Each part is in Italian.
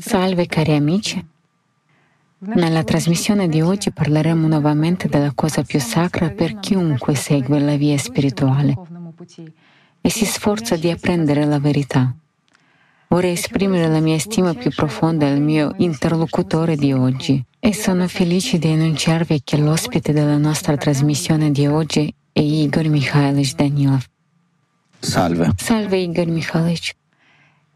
Salve cari amici. Nella trasmissione di oggi parleremo nuovamente della cosa più sacra per chiunque segue la via spirituale e si sforza di apprendere la verità. Vorrei esprimere la mia stima più profonda al mio interlocutore di oggi e sono felice di annunciarvi che l'ospite della nostra trasmissione di oggi è Igor Mikhailovich Danilov. Salve. Salve Igor Mikhailovich.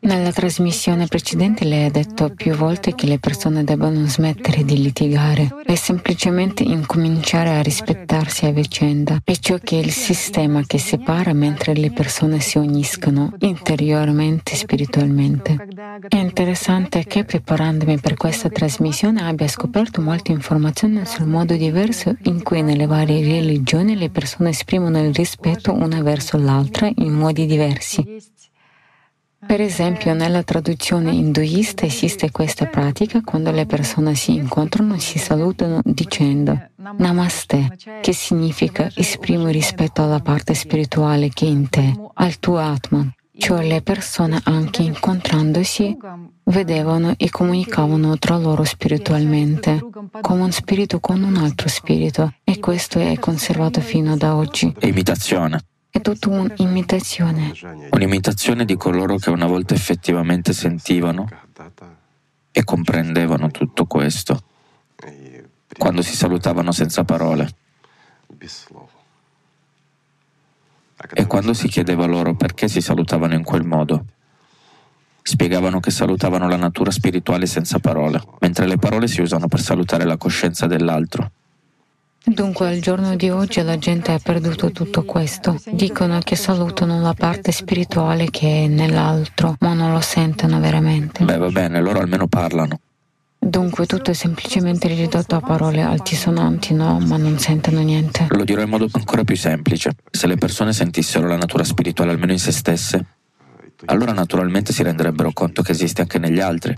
Nella trasmissione precedente lei ha detto più volte che le persone devono smettere di litigare e semplicemente incominciare a rispettarsi a vicenda. E ciò che è il sistema che separa mentre le persone si uniscono interiormente e spiritualmente. È interessante che preparandomi per questa trasmissione abbia scoperto molte informazioni sul modo diverso in cui nelle varie religioni le persone esprimono il rispetto una verso l'altra in modi diversi. Per esempio, nella traduzione induista esiste questa pratica quando le persone si incontrano si salutano dicendo Namaste, che significa esprimo rispetto alla parte spirituale che è in te, al tuo Atman. Cioè le persone anche incontrandosi vedevano e comunicavano tra loro spiritualmente, come un spirito con un altro spirito, e questo è conservato fino ad oggi. Imitazione. È tutto un'imitazione. Un'imitazione di coloro che una volta effettivamente sentivano e comprendevano tutto questo quando si salutavano senza parole. E quando si chiedeva loro perché si salutavano in quel modo, spiegavano che salutavano la natura spirituale senza parole, mentre le parole si usano per salutare la coscienza dell'altro. Dunque al giorno di oggi la gente ha perduto tutto questo. Dicono che salutano la parte spirituale che è nell'altro, ma non lo sentono veramente. Beh, va bene, loro almeno parlano. Dunque tutto è semplicemente ridotto a parole altisonanti, no, ma non sentono niente. Lo dirò in modo ancora più semplice. Se le persone sentissero la natura spirituale almeno in se stesse, allora naturalmente si renderebbero conto che esiste anche negli altri.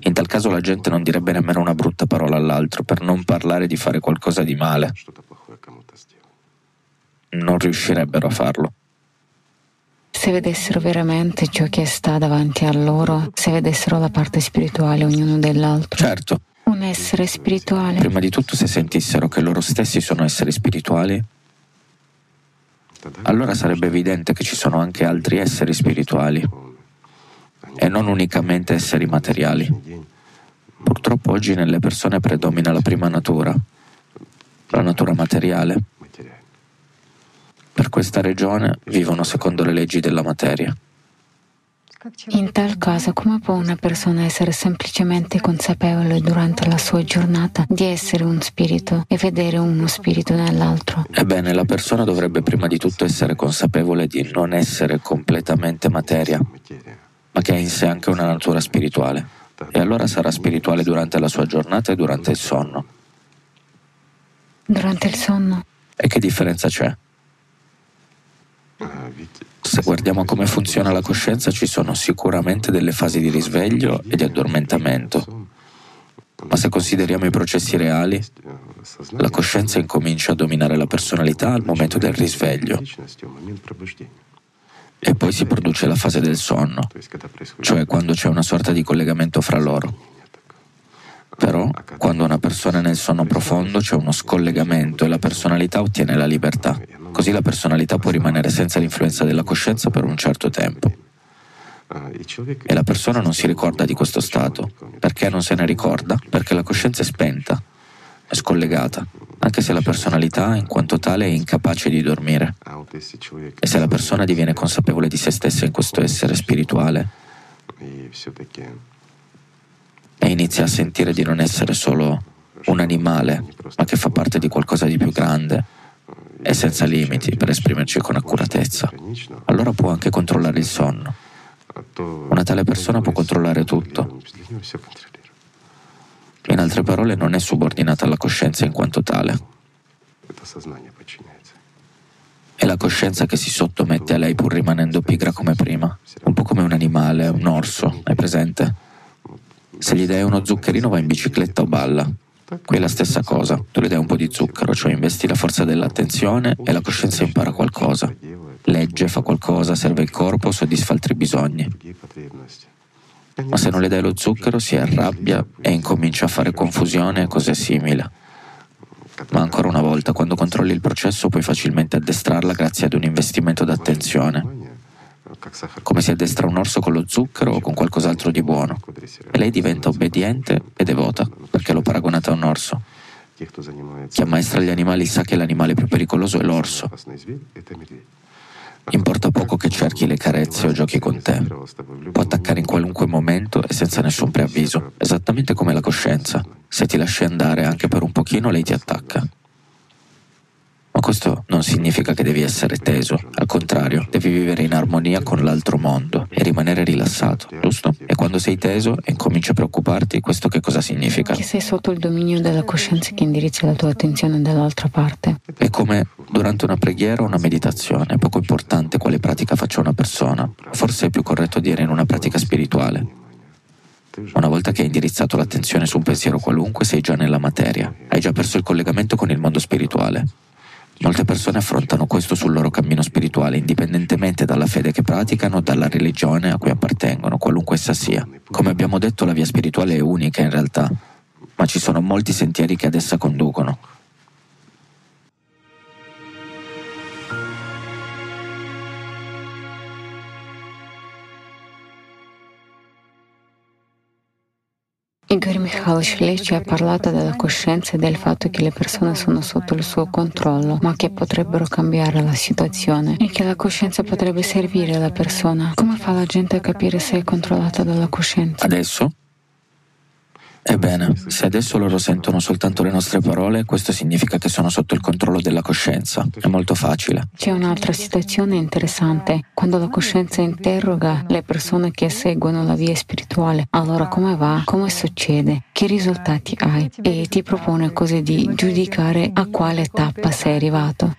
In tal caso la gente non direbbe nemmeno una brutta parola all'altro, per non parlare di fare qualcosa di male. Non riuscirebbero a farlo. Se vedessero veramente ciò che sta davanti a loro, se vedessero la parte spirituale ognuno dell'altro. Certo. Un essere spirituale. Prima di tutto se sentissero che loro stessi sono esseri spirituali, allora sarebbe evidente che ci sono anche altri esseri spirituali e non unicamente esseri materiali. Purtroppo oggi nelle persone predomina la prima natura, la natura materiale. Per questa regione vivono secondo le leggi della materia. In tal caso, come può una persona essere semplicemente consapevole durante la sua giornata di essere un spirito e vedere uno spirito nell'altro? Ebbene, la persona dovrebbe prima di tutto essere consapevole di non essere completamente materia, ma che ha in sé anche una natura spirituale. E allora sarà spirituale durante la sua giornata e durante il sonno. Durante il sonno? E che differenza c'è? Se guardiamo come funziona la coscienza, ci sono sicuramente delle fasi di risveglio e di addormentamento. Ma se consideriamo i processi reali, la coscienza incomincia a dominare la personalità al momento del risveglio. E poi si produce la fase del sonno, cioè quando c'è una sorta di collegamento fra loro. Però, quando una persona è nel sonno profondo, c'è uno scollegamento e la personalità ottiene la libertà. Così la personalità può rimanere senza l'influenza della coscienza per un certo tempo. E la persona non si ricorda di questo stato. Perché non se ne ricorda? Perché la coscienza è spenta, è scollegata, anche se la personalità in quanto tale è incapace di dormire. E se la persona diviene consapevole di se stessa in questo essere spirituale e inizia a sentire di non essere solo un animale, ma che fa parte di qualcosa di più grande, e senza limiti per esprimerci con accuratezza. Allora può anche controllare il sonno. Una tale persona può controllare tutto. In altre parole, non è subordinata alla coscienza in quanto tale. È la coscienza che si sottomette a lei pur rimanendo pigra come prima, un po' come un animale, un orso, hai presente? Se gli dai uno zuccherino va in bicicletta o balla, Qui è la stessa cosa, tu le dai un po' di zucchero, cioè investi la forza dell'attenzione e la coscienza impara qualcosa. Legge, fa qualcosa, serve il corpo, soddisfa altri bisogni. Ma se non le dai lo zucchero si arrabbia e incomincia a fare confusione e cose simili. Ma ancora una volta, quando controlli il processo puoi facilmente addestrarla grazie ad un investimento d'attenzione. Come si addestra un orso con lo zucchero o con qualcos'altro di buono. E lei diventa obbediente e devota, perché l'ho paragonata a un orso. Chi ammaestra gli animali sa che l'animale più pericoloso è l'orso. Importa poco che cerchi le carezze o giochi con te. Può attaccare in qualunque momento e senza nessun preavviso, esattamente come la coscienza. Se ti lasci andare anche per un pochino, lei ti attacca. Ma questo non significa che devi essere teso, al contrario, devi vivere in armonia con l'altro mondo e rimanere rilassato, giusto? E quando sei teso e incominci a preoccuparti, questo che cosa significa? Che sei sotto il dominio della coscienza che indirizza la tua attenzione dall'altra parte. È come durante una preghiera o una meditazione, è poco importante quale pratica faccia una persona, forse è più corretto dire in una pratica spirituale. Una volta che hai indirizzato l'attenzione su un pensiero qualunque, sei già nella materia, hai già perso il collegamento con il mondo spirituale. Molte persone affrontano questo sul loro cammino spirituale, indipendentemente dalla fede che praticano dalla religione a cui appartengono, qualunque essa sia. Come abbiamo detto, la via spirituale è unica in realtà, ma ci sono molti sentieri che ad essa conducono. Lei ci ha parlato della coscienza e del fatto che le persone sono sotto il suo controllo, ma che potrebbero cambiare la situazione e che la coscienza potrebbe servire alla persona. Come fa la gente a capire se è controllata dalla coscienza? Adesso? Ebbene, se adesso loro sentono soltanto le nostre parole, questo significa che sono sotto il controllo della coscienza. È molto facile. C'è un'altra situazione interessante. Quando la coscienza interroga le persone che seguono la via spirituale, allora come va? Come succede? Che risultati hai? E ti propone così di giudicare a quale tappa sei arrivato.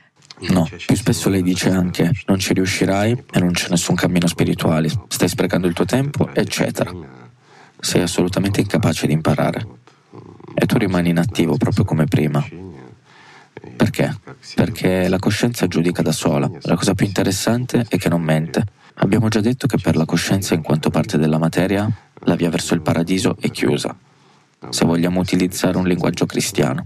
No, più spesso lei dice anche non ci riuscirai e non c'è nessun cammino spirituale, stai sprecando il tuo tempo, eccetera sei assolutamente incapace di imparare e tu rimani inattivo proprio come prima. Perché? Perché la coscienza giudica da sola. La cosa più interessante è che non mente. Abbiamo già detto che per la coscienza, in quanto parte della materia, la via verso il paradiso è chiusa, se vogliamo utilizzare un linguaggio cristiano.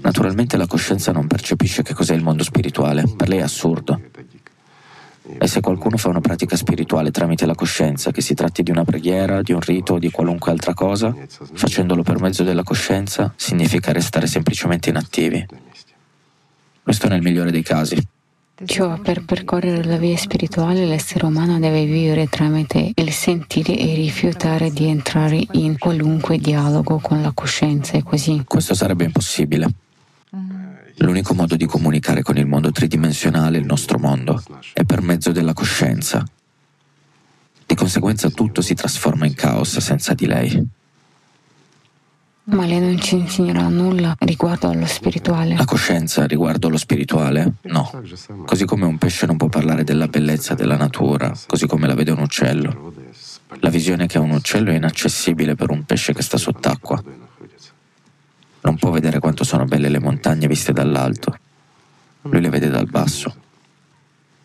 Naturalmente la coscienza non percepisce che cos'è il mondo spirituale, per lei è assurdo. E se qualcuno fa una pratica spirituale tramite la coscienza, che si tratti di una preghiera, di un rito o di qualunque altra cosa, facendolo per mezzo della coscienza, significa restare semplicemente inattivi. Questo nel migliore dei casi. Cioè, per percorrere la via spirituale l'essere umano deve vivere tramite il sentire e rifiutare di entrare in qualunque dialogo con la coscienza, è così. Questo sarebbe impossibile. L'unico modo di comunicare con il mondo tridimensionale, il nostro mondo, è per mezzo della coscienza. Di conseguenza tutto si trasforma in caos senza di lei. Ma lei non ci insegnerà nulla riguardo allo spirituale. La coscienza riguardo allo spirituale? No. Così come un pesce non può parlare della bellezza della natura, così come la vede un uccello. La visione che ha un uccello è inaccessibile per un pesce che sta sott'acqua non può vedere quanto sono belle le montagne viste dall'alto. Lui le vede dal basso,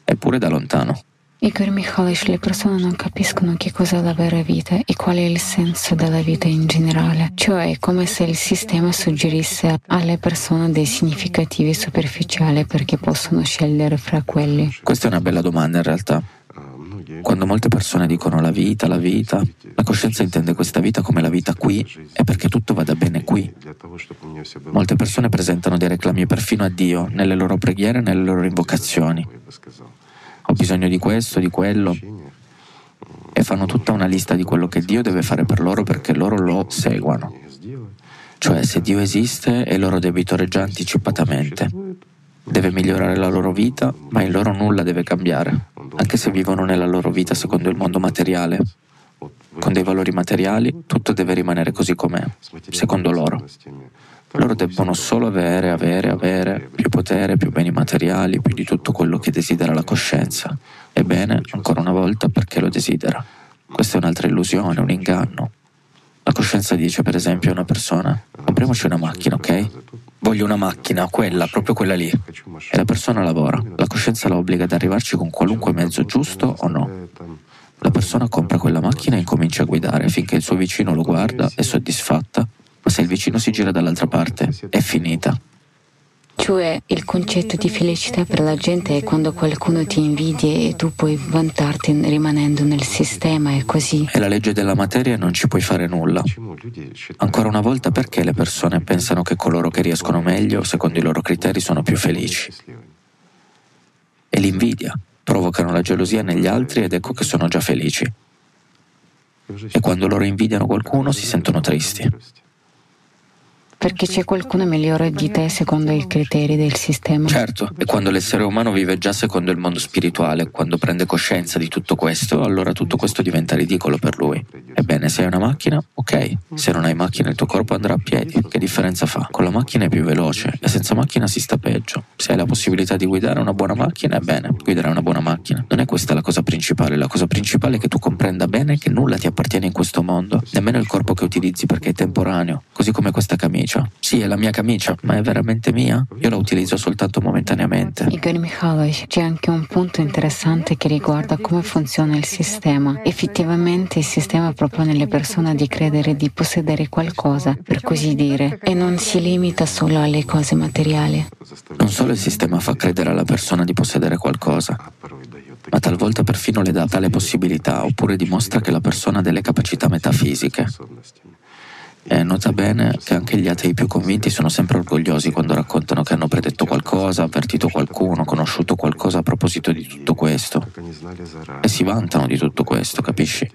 eppure da lontano. Igor Mikhailovich, le persone non capiscono che cos'è la vera vita e qual è il senso della vita in generale. Cioè è come se il sistema suggerisse alle persone dei significativi superficiali perché possono scegliere fra quelli. Questa è una bella domanda in realtà. Quando molte persone dicono la vita, la vita, la coscienza intende questa vita come la vita qui e perché tutto vada bene qui. Molte persone presentano dei reclami perfino a Dio nelle loro preghiere e nelle loro invocazioni. Ho bisogno di questo, di quello. E fanno tutta una lista di quello che Dio deve fare per loro perché loro lo seguano. Cioè, se Dio esiste, è loro debitore già anticipatamente. Deve migliorare la loro vita, ma in loro nulla deve cambiare anche se vivono nella loro vita secondo il mondo materiale, con dei valori materiali, tutto deve rimanere così com'è, secondo loro. Loro debbono solo avere, avere, avere più potere, più beni materiali, più di tutto quello che desidera la coscienza. Ebbene, ancora una volta, perché lo desidera? Questa è un'altra illusione, un inganno. La coscienza dice, per esempio, a una persona, compriamoci una macchina, ok? Voglio una macchina, quella, proprio quella lì. E la persona lavora. La coscienza la obbliga ad arrivarci con qualunque mezzo giusto o no. La persona compra quella macchina e incomincia a guidare finché il suo vicino lo guarda, è soddisfatta, ma se il vicino si gira dall'altra parte, è finita. Cioè il concetto di felicità per la gente è quando qualcuno ti invidia e tu puoi vantarti rimanendo nel sistema e così. È la legge della materia e non ci puoi fare nulla. Ancora una volta perché le persone pensano che coloro che riescono meglio, secondo i loro criteri, sono più felici? E l'invidia. Provocano la gelosia negli altri ed ecco che sono già felici. E quando loro invidiano qualcuno si sentono tristi perché c'è qualcuno migliore di te secondo i criteri del sistema. Certo, e quando l'essere umano vive già secondo il mondo spirituale, quando prende coscienza di tutto questo, allora tutto questo diventa ridicolo per lui. Ebbene, se hai una macchina, ok, se non hai macchina il tuo corpo andrà a piedi, che differenza fa? Con la macchina è più veloce e senza macchina si sta peggio. Se hai la possibilità di guidare una buona macchina, ebbene, guiderai una buona macchina. Non è questa la cosa principale, la cosa principale è che tu comprenda bene che nulla ti appartiene in questo mondo, nemmeno il corpo che utilizzi perché è temporaneo, così come questa camicia camicia. Sì, è la mia camicia, ma è veramente mia? Io la utilizzo soltanto momentaneamente. Igor Mikhailovich, c'è anche un punto interessante che riguarda come funziona il sistema. Effettivamente il sistema propone alle persone di credere di possedere qualcosa, per così dire, e non si limita solo alle cose materiali. Non solo il sistema fa credere alla persona di possedere qualcosa, ma talvolta perfino le dà tale possibilità oppure dimostra che la persona ha delle capacità metafisiche. E nota bene che anche gli atei più convinti sono sempre orgogliosi quando raccontano che hanno predetto qualcosa, avvertito qualcuno, conosciuto qualcosa a proposito di tutto questo. E si vantano di tutto questo, capisci?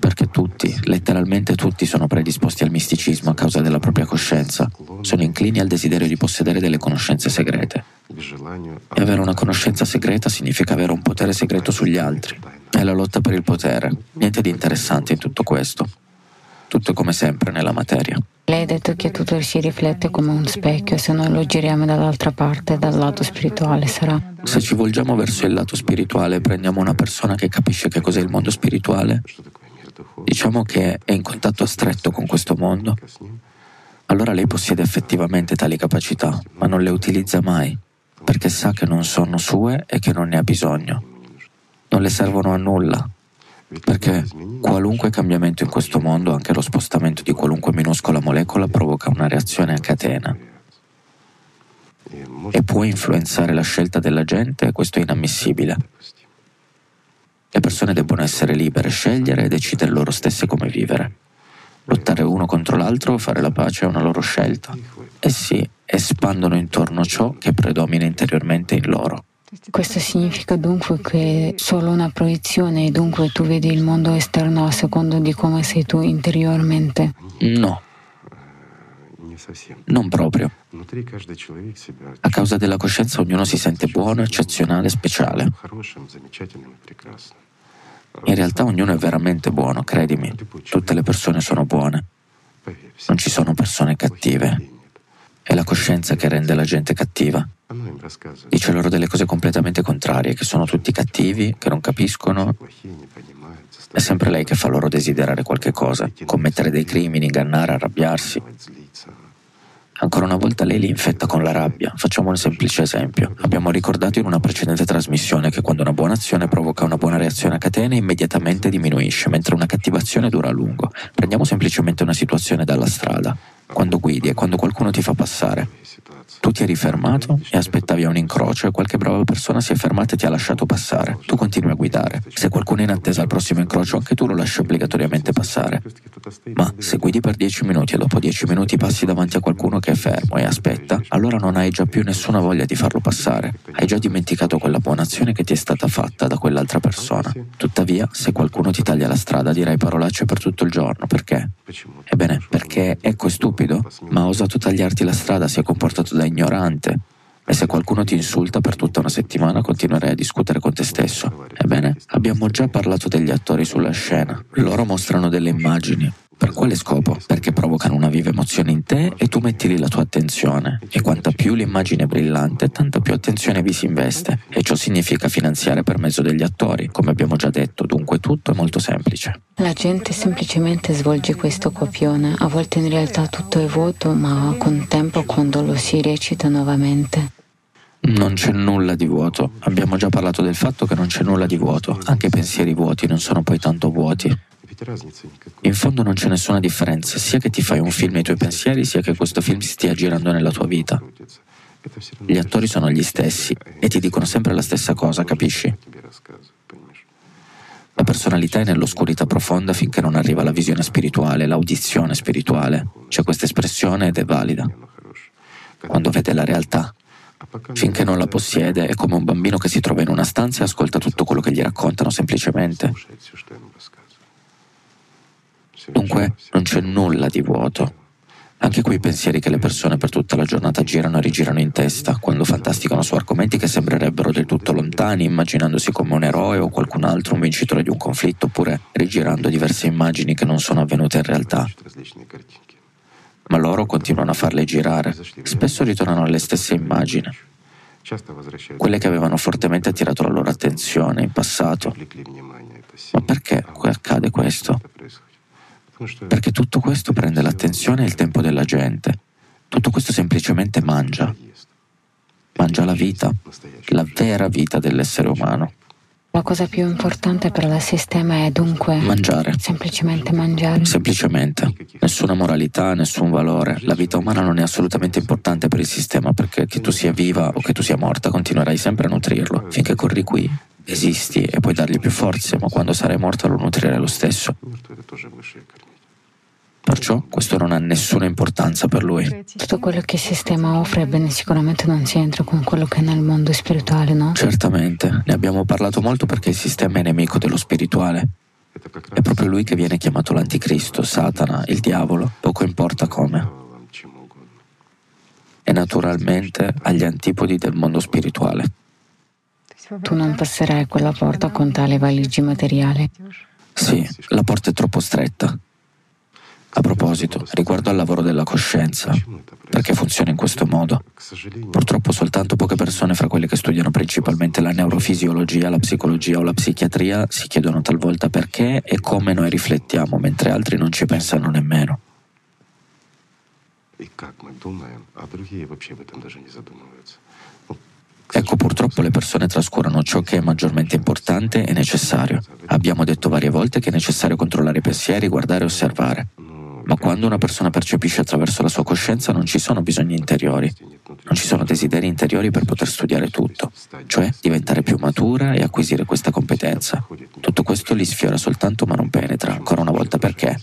Perché tutti, letteralmente tutti, sono predisposti al misticismo a causa della propria coscienza, sono inclini al desiderio di possedere delle conoscenze segrete. E avere una conoscenza segreta significa avere un potere segreto sugli altri. È la lotta per il potere. Niente di interessante in tutto questo. Tutto come sempre nella materia. Lei ha detto che tutto si riflette come un specchio, se noi lo giriamo dall'altra parte, dal lato spirituale sarà. Se ci volgiamo verso il lato spirituale e prendiamo una persona che capisce che cos'è il mondo spirituale, diciamo che è in contatto stretto con questo mondo, allora lei possiede effettivamente tali capacità, ma non le utilizza mai, perché sa che non sono sue e che non ne ha bisogno. Non le servono a nulla, perché qualunque cambiamento in questo mondo, anche lo spostamento di qualunque minuscola molecola, provoca una reazione a catena e può influenzare la scelta della gente questo è inammissibile. Le persone debbono essere libere, scegliere e decidere loro stesse come vivere. Lottare uno contro l'altro fare la pace è una loro scelta. Essi espandono intorno ciò che predomina interiormente in loro. Questo significa dunque che è solo una proiezione e dunque tu vedi il mondo esterno a secondo di come sei tu interiormente? No. Non proprio. A causa della coscienza ognuno si sente buono, eccezionale, speciale. In realtà ognuno è veramente buono, credimi. Tutte le persone sono buone. Non ci sono persone cattive. È la coscienza che rende la gente cattiva. Dice loro delle cose completamente contrarie, che sono tutti cattivi, che non capiscono. È sempre lei che fa loro desiderare qualche cosa, commettere dei crimini, ingannare, arrabbiarsi. Ancora una volta lei li infetta con la rabbia. Facciamo un semplice esempio. Abbiamo ricordato in una precedente trasmissione che quando una buona azione provoca una buona reazione a catena immediatamente diminuisce, mentre una cattivazione dura a lungo. Prendiamo semplicemente una situazione dalla strada. Quando guidi e quando qualcuno ti fa passare. Tu ti eri fermato e aspettavi a un incrocio e qualche brava persona si è fermata e ti ha lasciato passare. Tu continui a guidare. Se qualcuno è in attesa al prossimo incrocio, anche tu lo lasci obbligatoriamente passare. Ma se guidi per 10 minuti e dopo 10 minuti passi davanti a qualcuno che è fermo e aspetta, allora non hai già più nessuna voglia di farlo passare. Hai già dimenticato quella buona azione che ti è stata fatta da quell'altra persona. Tuttavia, se qualcuno ti taglia la strada, dirai parolacce per tutto il giorno. Perché? Ebbene, perché ecco è stupido, ma ha osato tagliarti la strada, si è comportato da ignorante. E se qualcuno ti insulta per tutta una settimana continuerai a discutere con te stesso. Ebbene, abbiamo già parlato degli attori sulla scena. Loro mostrano delle immagini. Per quale scopo? Perché provocano una viva emozione in te e tu metti lì la tua attenzione. E quanta più l'immagine è brillante, tanta più attenzione vi si investe. E ciò significa finanziare per mezzo degli attori, come abbiamo già detto, dunque tutto è molto semplice. La gente semplicemente svolge questo copione. A volte in realtà tutto è vuoto, ma con tempo quando lo si recita nuovamente. Non c'è nulla di vuoto. Abbiamo già parlato del fatto che non c'è nulla di vuoto. Anche i pensieri vuoti non sono poi tanto vuoti. In fondo non c'è nessuna differenza, sia che ti fai un film ai tuoi pensieri, sia che questo film stia girando nella tua vita. Gli attori sono gli stessi e ti dicono sempre la stessa cosa, capisci? La personalità è nell'oscurità profonda finché non arriva la visione spirituale, l'audizione spirituale. C'è questa espressione ed è valida. Quando vede la realtà. Finché non la possiede è come un bambino che si trova in una stanza e ascolta tutto quello che gli raccontano semplicemente. Dunque non c'è nulla di vuoto. Anche quei pensieri che le persone per tutta la giornata girano e rigirano in testa, quando fantasticano su argomenti che sembrerebbero del tutto lontani, immaginandosi come un eroe o qualcun altro un vincitore di un conflitto, oppure rigirando diverse immagini che non sono avvenute in realtà. Ma loro continuano a farle girare, spesso ritornano alle stesse immagini, quelle che avevano fortemente attirato la loro attenzione in passato. Ma perché accade questo? Perché tutto questo prende l'attenzione e il tempo della gente. Tutto questo semplicemente mangia. Mangia la vita, la vera vita dell'essere umano. La cosa più importante per il sistema è dunque mangiare. Semplicemente mangiare. Semplicemente. Nessuna moralità, nessun valore. La vita umana non è assolutamente importante per il sistema perché che tu sia viva o che tu sia morta continuerai sempre a nutrirlo. Finché corri qui, esisti e puoi dargli più forze, ma quando sarai morta lo nutrirai lo stesso. Perciò questo non ha nessuna importanza per lui. Tutto quello che il sistema offre, bene, sicuramente non si entra con quello che è nel mondo spirituale, no? Certamente, ne abbiamo parlato molto perché il sistema è nemico dello spirituale. È proprio lui che viene chiamato l'anticristo, Satana, il diavolo, poco importa come. E naturalmente agli antipodi del mondo spirituale. Tu non passerai quella porta con tale valigie materiale. Sì, la porta è troppo stretta. A proposito, riguardo al lavoro della coscienza, perché funziona in questo modo? Purtroppo soltanto poche persone fra quelle che studiano principalmente la neurofisiologia, la psicologia o la psichiatria si chiedono talvolta perché e come noi riflettiamo, mentre altri non ci pensano nemmeno. Ecco, purtroppo le persone trascurano ciò che è maggiormente importante e necessario. Abbiamo detto varie volte che è necessario controllare i pensieri, guardare e osservare. Ma quando una persona percepisce attraverso la sua coscienza non ci sono bisogni interiori, non ci sono desideri interiori per poter studiare tutto, cioè diventare più matura e acquisire questa competenza. Tutto questo li sfiora soltanto ma non penetra. Ancora una volta perché?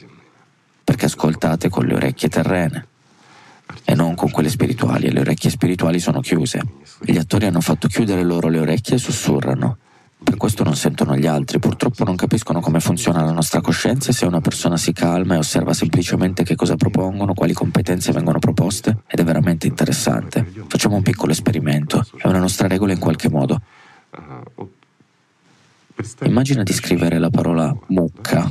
Perché ascoltate con le orecchie terrene e non con quelle spirituali e le orecchie spirituali sono chiuse. Gli attori hanno fatto chiudere loro le orecchie e sussurrano. Per questo non sentono gli altri, purtroppo non capiscono come funziona la nostra coscienza e se una persona si calma e osserva semplicemente che cosa propongono, quali competenze vengono proposte, ed è veramente interessante. Facciamo un piccolo esperimento, è una nostra regola in qualche modo. Immagina di scrivere la parola mucca.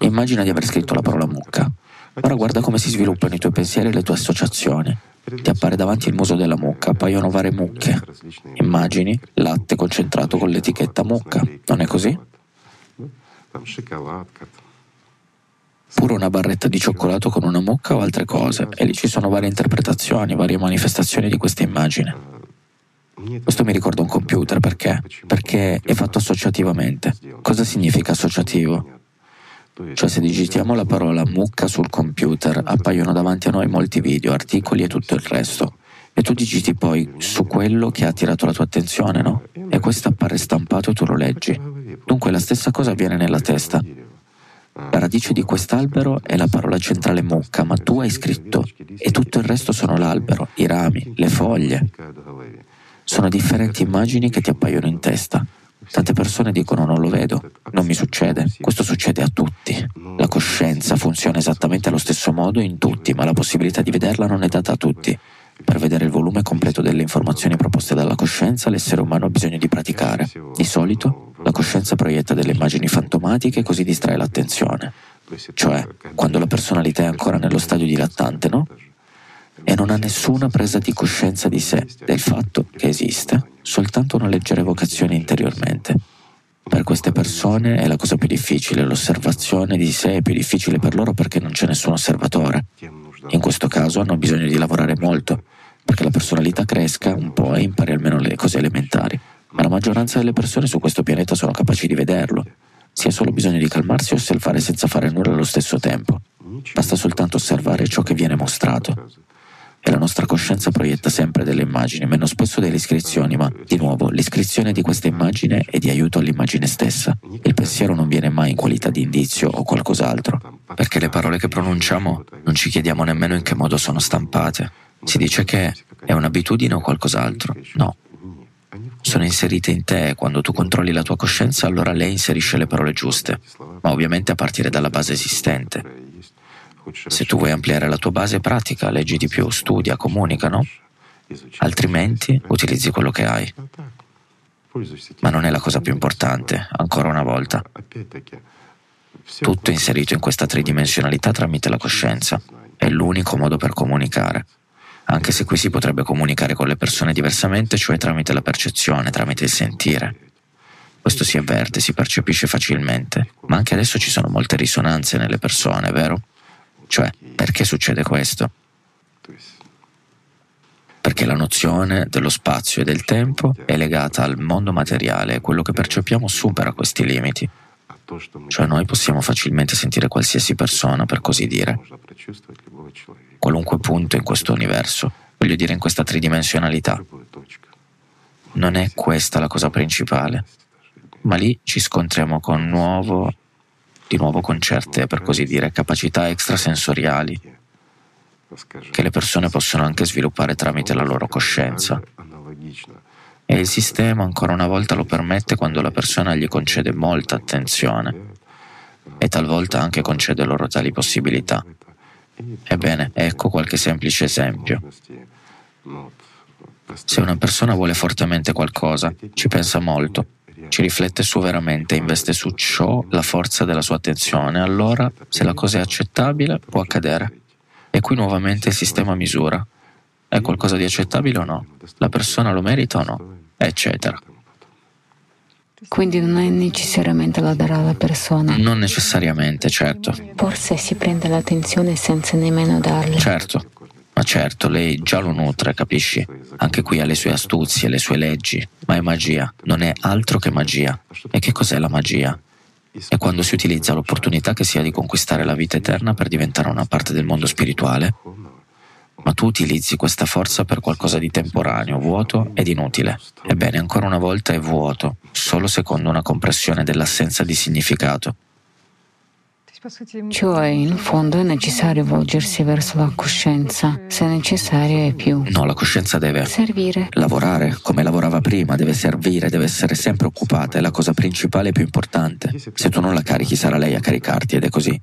Immagina di aver scritto la parola mucca. Ora guarda come si sviluppano i tuoi pensieri e le tue associazioni. Ti appare davanti il muso della mucca, appaiono varie mucche. Immagini latte concentrato con l'etichetta mucca, non è così? Pure una barretta di cioccolato con una mucca o altre cose, e lì ci sono varie interpretazioni, varie manifestazioni di questa immagine. Questo mi ricorda un computer, perché? Perché è fatto associativamente. Cosa significa associativo? Cioè se digitiamo la parola mucca sul computer appaiono davanti a noi molti video, articoli e tutto il resto. E tu digiti poi su quello che ha attirato la tua attenzione, no? E questo appare stampato e tu lo leggi. Dunque la stessa cosa avviene nella testa. La radice di quest'albero è la parola centrale mucca, ma tu hai scritto e tutto il resto sono l'albero, i rami, le foglie. Sono differenti immagini che ti appaiono in testa. Tante persone dicono non lo vedo, non mi succede. Questo succede a tutti. La coscienza funziona esattamente allo stesso modo in tutti, ma la possibilità di vederla non è data a tutti. Per vedere il volume completo delle informazioni proposte dalla coscienza, l'essere umano ha bisogno di praticare. Di solito, la coscienza proietta delle immagini fantomatiche e così distrae l'attenzione. Cioè, quando la personalità è ancora nello stadio dilattante, no? E non ha nessuna presa di coscienza di sé, del fatto che esiste, soltanto una leggera evocazione interiormente. Per queste persone è la cosa più difficile, l'osservazione di sé è più difficile per loro perché non c'è nessun osservatore. In questo caso hanno bisogno di lavorare molto, perché la personalità cresca un po' e impari almeno le cose elementari. Ma la maggioranza delle persone su questo pianeta sono capaci di vederlo. Si ha solo bisogno di calmarsi e osservare senza fare nulla allo stesso tempo. Basta soltanto osservare ciò che viene mostrato. E la nostra coscienza proietta sempre delle immagini, meno spesso delle iscrizioni, ma di nuovo l'iscrizione di questa immagine è di aiuto all'immagine stessa. Il pensiero non viene mai in qualità di indizio o qualcos'altro, perché le parole che pronunciamo non ci chiediamo nemmeno in che modo sono stampate. Si dice che è un'abitudine o qualcos'altro. No. Sono inserite in te e quando tu controlli la tua coscienza allora lei inserisce le parole giuste, ma ovviamente a partire dalla base esistente. Se tu vuoi ampliare la tua base, pratica, leggi di più, studia, comunica, no? Altrimenti utilizzi quello che hai. Ma non è la cosa più importante, ancora una volta. Tutto è inserito in questa tridimensionalità tramite la coscienza. È l'unico modo per comunicare. Anche se qui si potrebbe comunicare con le persone diversamente, cioè tramite la percezione, tramite il sentire. Questo si avverte, si percepisce facilmente, ma anche adesso ci sono molte risonanze nelle persone, vero? Cioè, perché succede questo? Perché la nozione dello spazio e del tempo è legata al mondo materiale e quello che percepiamo supera questi limiti. Cioè noi possiamo facilmente sentire qualsiasi persona, per così dire, qualunque punto in questo universo, voglio dire in questa tridimensionalità. Non è questa la cosa principale, ma lì ci scontriamo con nuovo di nuovo con certe, per così dire, capacità extrasensoriali che le persone possono anche sviluppare tramite la loro coscienza. E il sistema ancora una volta lo permette quando la persona gli concede molta attenzione e talvolta anche concede loro tali possibilità. Ebbene, ecco qualche semplice esempio. Se una persona vuole fortemente qualcosa, ci pensa molto, ci riflette su veramente, investe su ciò la forza della sua attenzione, allora se la cosa è accettabile può accadere. E qui nuovamente il sistema misura. È qualcosa di accettabile o no? La persona lo merita o no? Eccetera. Quindi non è necessariamente la darà la persona. Non necessariamente, certo. Forse si prende l'attenzione senza nemmeno darle. Certo. Ma certo, lei già lo nutre, capisci? Anche qui ha le sue astuzie, le sue leggi, ma è magia, non è altro che magia. E che cos'è la magia? È quando si utilizza l'opportunità che si ha di conquistare la vita eterna per diventare una parte del mondo spirituale, ma tu utilizzi questa forza per qualcosa di temporaneo, vuoto ed inutile. Ebbene, ancora una volta è vuoto, solo secondo una compressione dell'assenza di significato. Cioè, in fondo è necessario volgersi verso la coscienza, se necessario è più. No, la coscienza deve servire, lavorare come lavorava prima, deve servire, deve essere sempre occupata, è la cosa principale e più importante. Se tu non la carichi sarà lei a caricarti ed è così.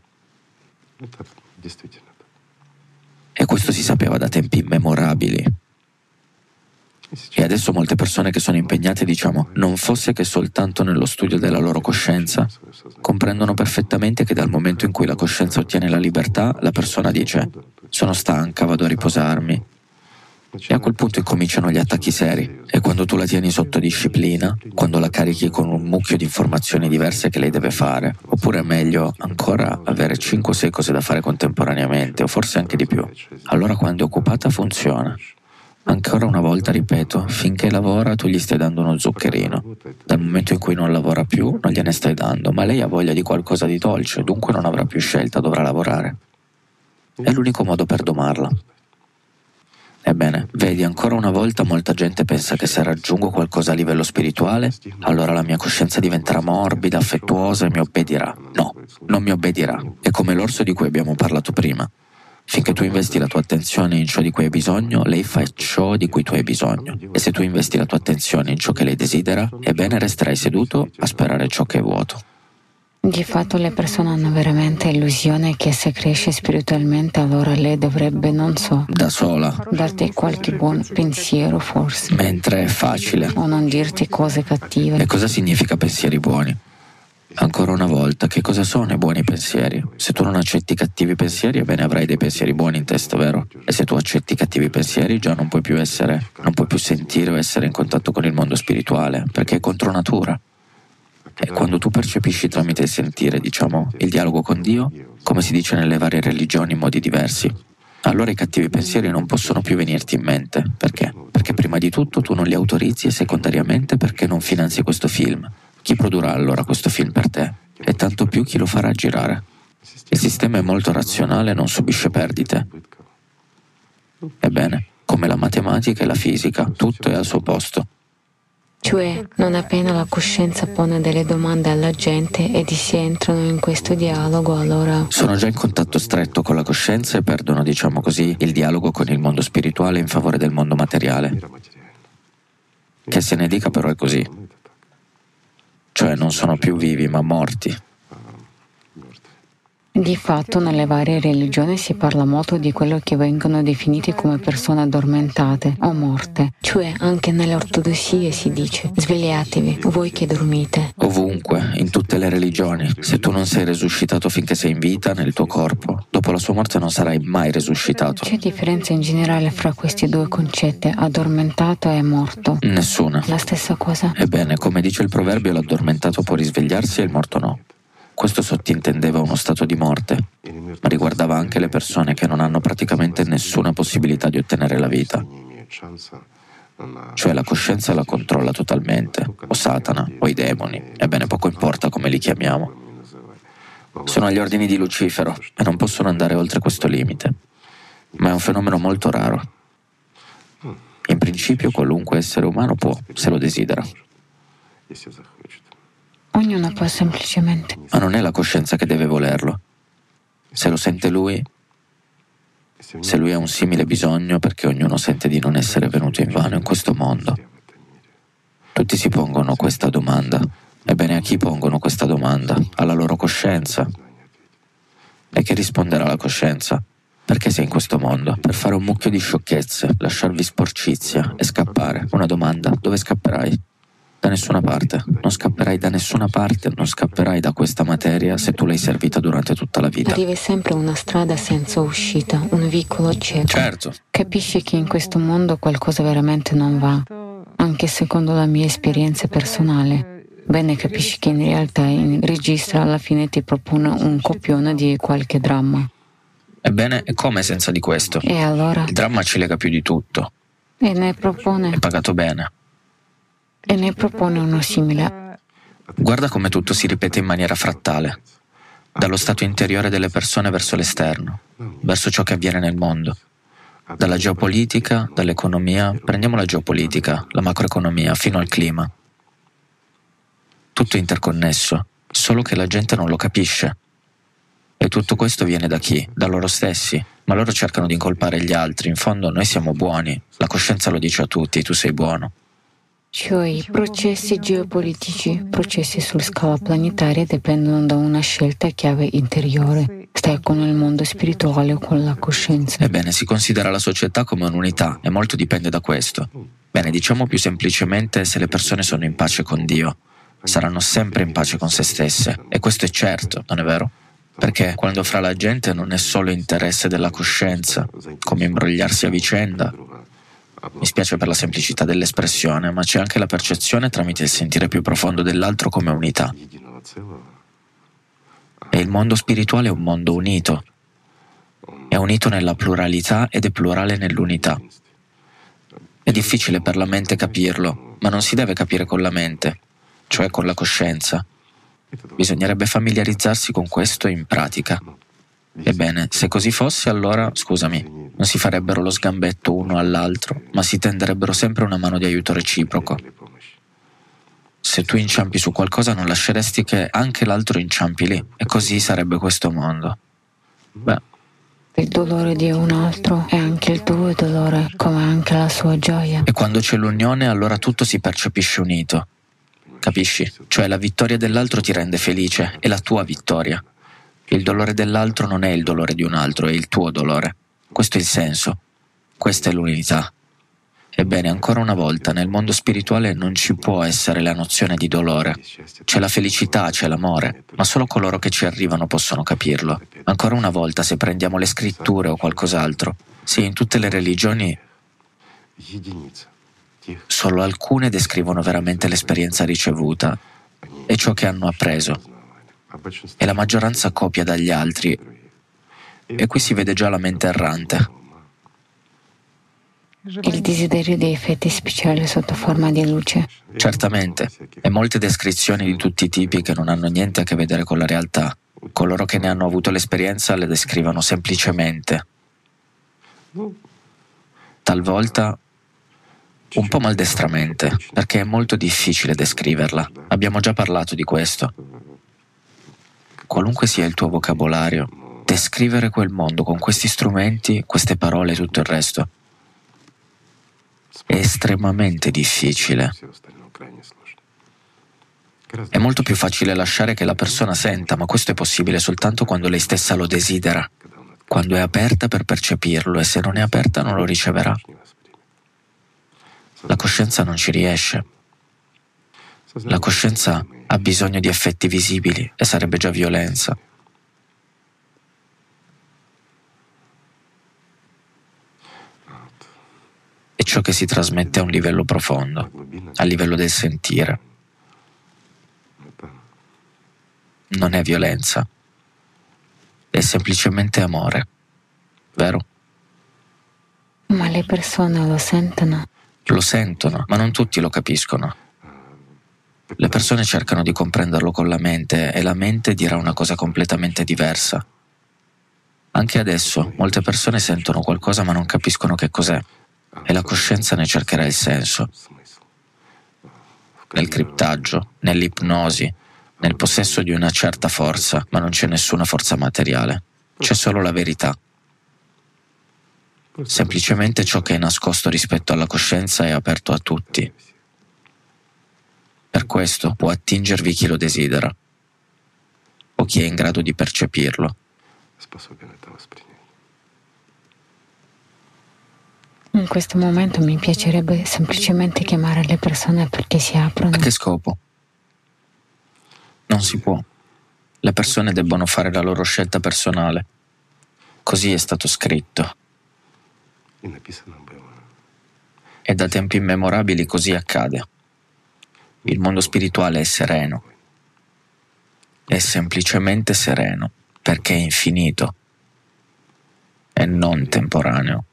E questo si sapeva da tempi immemorabili. E adesso molte persone che sono impegnate, diciamo, non fosse che soltanto nello studio della loro coscienza, comprendono perfettamente che dal momento in cui la coscienza ottiene la libertà, la persona dice, sono stanca, vado a riposarmi. E a quel punto incominciano gli attacchi seri. E quando tu la tieni sotto disciplina, quando la carichi con un mucchio di informazioni diverse che lei deve fare, oppure è meglio ancora avere 5 o 6 cose da fare contemporaneamente, o forse anche di più, allora quando è occupata funziona. Ancora una volta ripeto, finché lavora tu gli stai dando uno zuccherino. Dal momento in cui non lavora più non gliene stai dando, ma lei ha voglia di qualcosa di dolce, dunque non avrà più scelta, dovrà lavorare. È l'unico modo per domarla. Ebbene, vedi, ancora una volta molta gente pensa che se raggiungo qualcosa a livello spirituale, allora la mia coscienza diventerà morbida, affettuosa e mi obbedirà. No, non mi obbedirà. È come l'orso di cui abbiamo parlato prima. Finché tu investi la tua attenzione in ciò di cui hai bisogno, lei fa ciò di cui tu hai bisogno. E se tu investi la tua attenzione in ciò che lei desidera, ebbene resterai seduto a sperare ciò che è vuoto. Di fatto le persone hanno veramente illusione che se cresce spiritualmente allora lei dovrebbe, non so, da sola, darti qualche buon pensiero forse. Mentre è facile. O non dirti cose cattive. E cosa significa pensieri buoni? Ancora una volta, che cosa sono i buoni pensieri? Se tu non accetti cattivi pensieri, ebbene avrai dei pensieri buoni in testa, vero? E se tu accetti cattivi pensieri, già non puoi più essere, non puoi più sentire o essere in contatto con il mondo spirituale, perché è contro natura. E quando tu percepisci tramite il sentire, diciamo, il dialogo con Dio, come si dice nelle varie religioni in modi diversi, allora i cattivi pensieri non possono più venirti in mente. Perché? Perché prima di tutto tu non li autorizzi e secondariamente perché non finanzi questo film. Chi produrrà allora questo film per te? E tanto più chi lo farà girare. Il sistema è molto razionale e non subisce perdite. Ebbene, come la matematica e la fisica, tutto è al suo posto. Cioè, non appena la coscienza pone delle domande alla gente ed si entrano in questo dialogo, allora... Sono già in contatto stretto con la coscienza e perdono, diciamo così, il dialogo con il mondo spirituale in favore del mondo materiale. Che se ne dica però è così. Cioè non sono più vivi ma morti. Di fatto nelle varie religioni si parla molto di quello che vengono definiti come persone addormentate o morte, cioè anche nelle ortodossie si dice svegliatevi, voi che dormite. Ovunque, in tutte le religioni, se tu non sei resuscitato finché sei in vita nel tuo corpo, dopo la sua morte non sarai mai resuscitato. C'è differenza in generale fra questi due concetti, addormentato e morto? Nessuna. La stessa cosa? Ebbene, come dice il proverbio, l'addormentato può risvegliarsi e il morto no. Questo sottintendeva uno stato di morte, ma riguardava anche le persone che non hanno praticamente nessuna possibilità di ottenere la vita. Cioè la coscienza la controlla totalmente, o Satana, o i demoni, ebbene poco importa come li chiamiamo. Sono agli ordini di Lucifero e non possono andare oltre questo limite, ma è un fenomeno molto raro. In principio qualunque essere umano può, se lo desidera. Ognuno può semplicemente. Ma non è la coscienza che deve volerlo. Se lo sente lui, se lui ha un simile bisogno perché ognuno sente di non essere venuto in vano in questo mondo. Tutti si pongono questa domanda. Ebbene, a chi pongono questa domanda? Alla loro coscienza. E che risponderà la coscienza? Perché sei in questo mondo? Per fare un mucchio di sciocchezze, lasciarvi sporcizia e scappare. Una domanda, dove scapperai? Da nessuna parte, non scapperai da nessuna parte, non scapperai da questa materia se tu l'hai servita durante tutta la vita. Arrivi sempre una strada senza uscita, un vicolo cieco. Certo. Capisci che in questo mondo qualcosa veramente non va, anche secondo la mia esperienza personale. Bene, capisci che in realtà il regista alla fine ti propone un copione di qualche dramma. Ebbene, e come senza di questo? E allora? Il dramma ci lega più di tutto. E ne propone. È pagato bene e ne propone uno simile. Guarda come tutto si ripete in maniera frattale, dallo stato interiore delle persone verso l'esterno, verso ciò che avviene nel mondo. Dalla geopolitica, dall'economia, prendiamo la geopolitica, la macroeconomia, fino al clima. Tutto è interconnesso, solo che la gente non lo capisce. E tutto questo viene da chi? Da loro stessi. Ma loro cercano di incolpare gli altri. In fondo noi siamo buoni. La coscienza lo dice a tutti, tu sei buono. Cioè i processi geopolitici, processi su scala planetaria dipendono da una scelta chiave interiore. Stai con il mondo spirituale o con la coscienza. Ebbene, si considera la società come un'unità e molto dipende da questo. Bene, diciamo più semplicemente se le persone sono in pace con Dio, saranno sempre in pace con se stesse. E questo è certo, non è vero? Perché quando fra la gente non è solo interesse della coscienza, come imbrogliarsi a vicenda, mi spiace per la semplicità dell'espressione, ma c'è anche la percezione tramite il sentire più profondo dell'altro come unità. E il mondo spirituale è un mondo unito. È unito nella pluralità ed è plurale nell'unità. È difficile per la mente capirlo, ma non si deve capire con la mente, cioè con la coscienza. Bisognerebbe familiarizzarsi con questo in pratica. Ebbene, se così fosse, allora, scusami, non si farebbero lo sgambetto uno all'altro, ma si tenderebbero sempre una mano di aiuto reciproco. Se tu inciampi su qualcosa non lasceresti che anche l'altro inciampi lì, e così sarebbe questo mondo. Beh. Il dolore di un altro è anche il tuo dolore, come anche la sua gioia. E quando c'è l'unione, allora tutto si percepisce unito. Capisci? Cioè la vittoria dell'altro ti rende felice, è la tua vittoria. Il dolore dell'altro non è il dolore di un altro, è il tuo dolore. Questo è il senso. Questa è l'unità. Ebbene, ancora una volta, nel mondo spirituale non ci può essere la nozione di dolore. C'è la felicità, c'è l'amore, ma solo coloro che ci arrivano possono capirlo. Ancora una volta, se prendiamo le scritture o qualcos'altro, sì, in tutte le religioni solo alcune descrivono veramente l'esperienza ricevuta e ciò che hanno appreso e la maggioranza copia dagli altri e qui si vede già la mente errante. Il desiderio di effetti speciali sotto forma di luce. Certamente, e molte descrizioni di tutti i tipi che non hanno niente a che vedere con la realtà. Coloro che ne hanno avuto l'esperienza le descrivono semplicemente. Talvolta un po' maldestramente, perché è molto difficile descriverla. Abbiamo già parlato di questo. Qualunque sia il tuo vocabolario, descrivere quel mondo con questi strumenti, queste parole e tutto il resto è estremamente difficile. È molto più facile lasciare che la persona senta, ma questo è possibile soltanto quando lei stessa lo desidera, quando è aperta per percepirlo e se non è aperta non lo riceverà. La coscienza non ci riesce. La coscienza ha bisogno di effetti visibili e sarebbe già violenza. È ciò che si trasmette a un livello profondo, a livello del sentire. Non è violenza, è semplicemente amore, vero? Ma le persone lo sentono. Lo sentono, ma non tutti lo capiscono. Le persone cercano di comprenderlo con la mente e la mente dirà una cosa completamente diversa. Anche adesso molte persone sentono qualcosa ma non capiscono che cos'è e la coscienza ne cercherà il senso. Nel criptaggio, nell'ipnosi, nel possesso di una certa forza, ma non c'è nessuna forza materiale, c'è solo la verità. Semplicemente ciò che è nascosto rispetto alla coscienza è aperto a tutti. Per questo può attingervi chi lo desidera o chi è in grado di percepirlo. In questo momento mi piacerebbe semplicemente chiamare le persone perché si aprono. A che scopo? Non si può. Le persone debbono fare la loro scelta personale. Così è stato scritto. E da tempi immemorabili così accade. Il mondo spirituale è sereno. È semplicemente sereno perché è infinito e non temporaneo.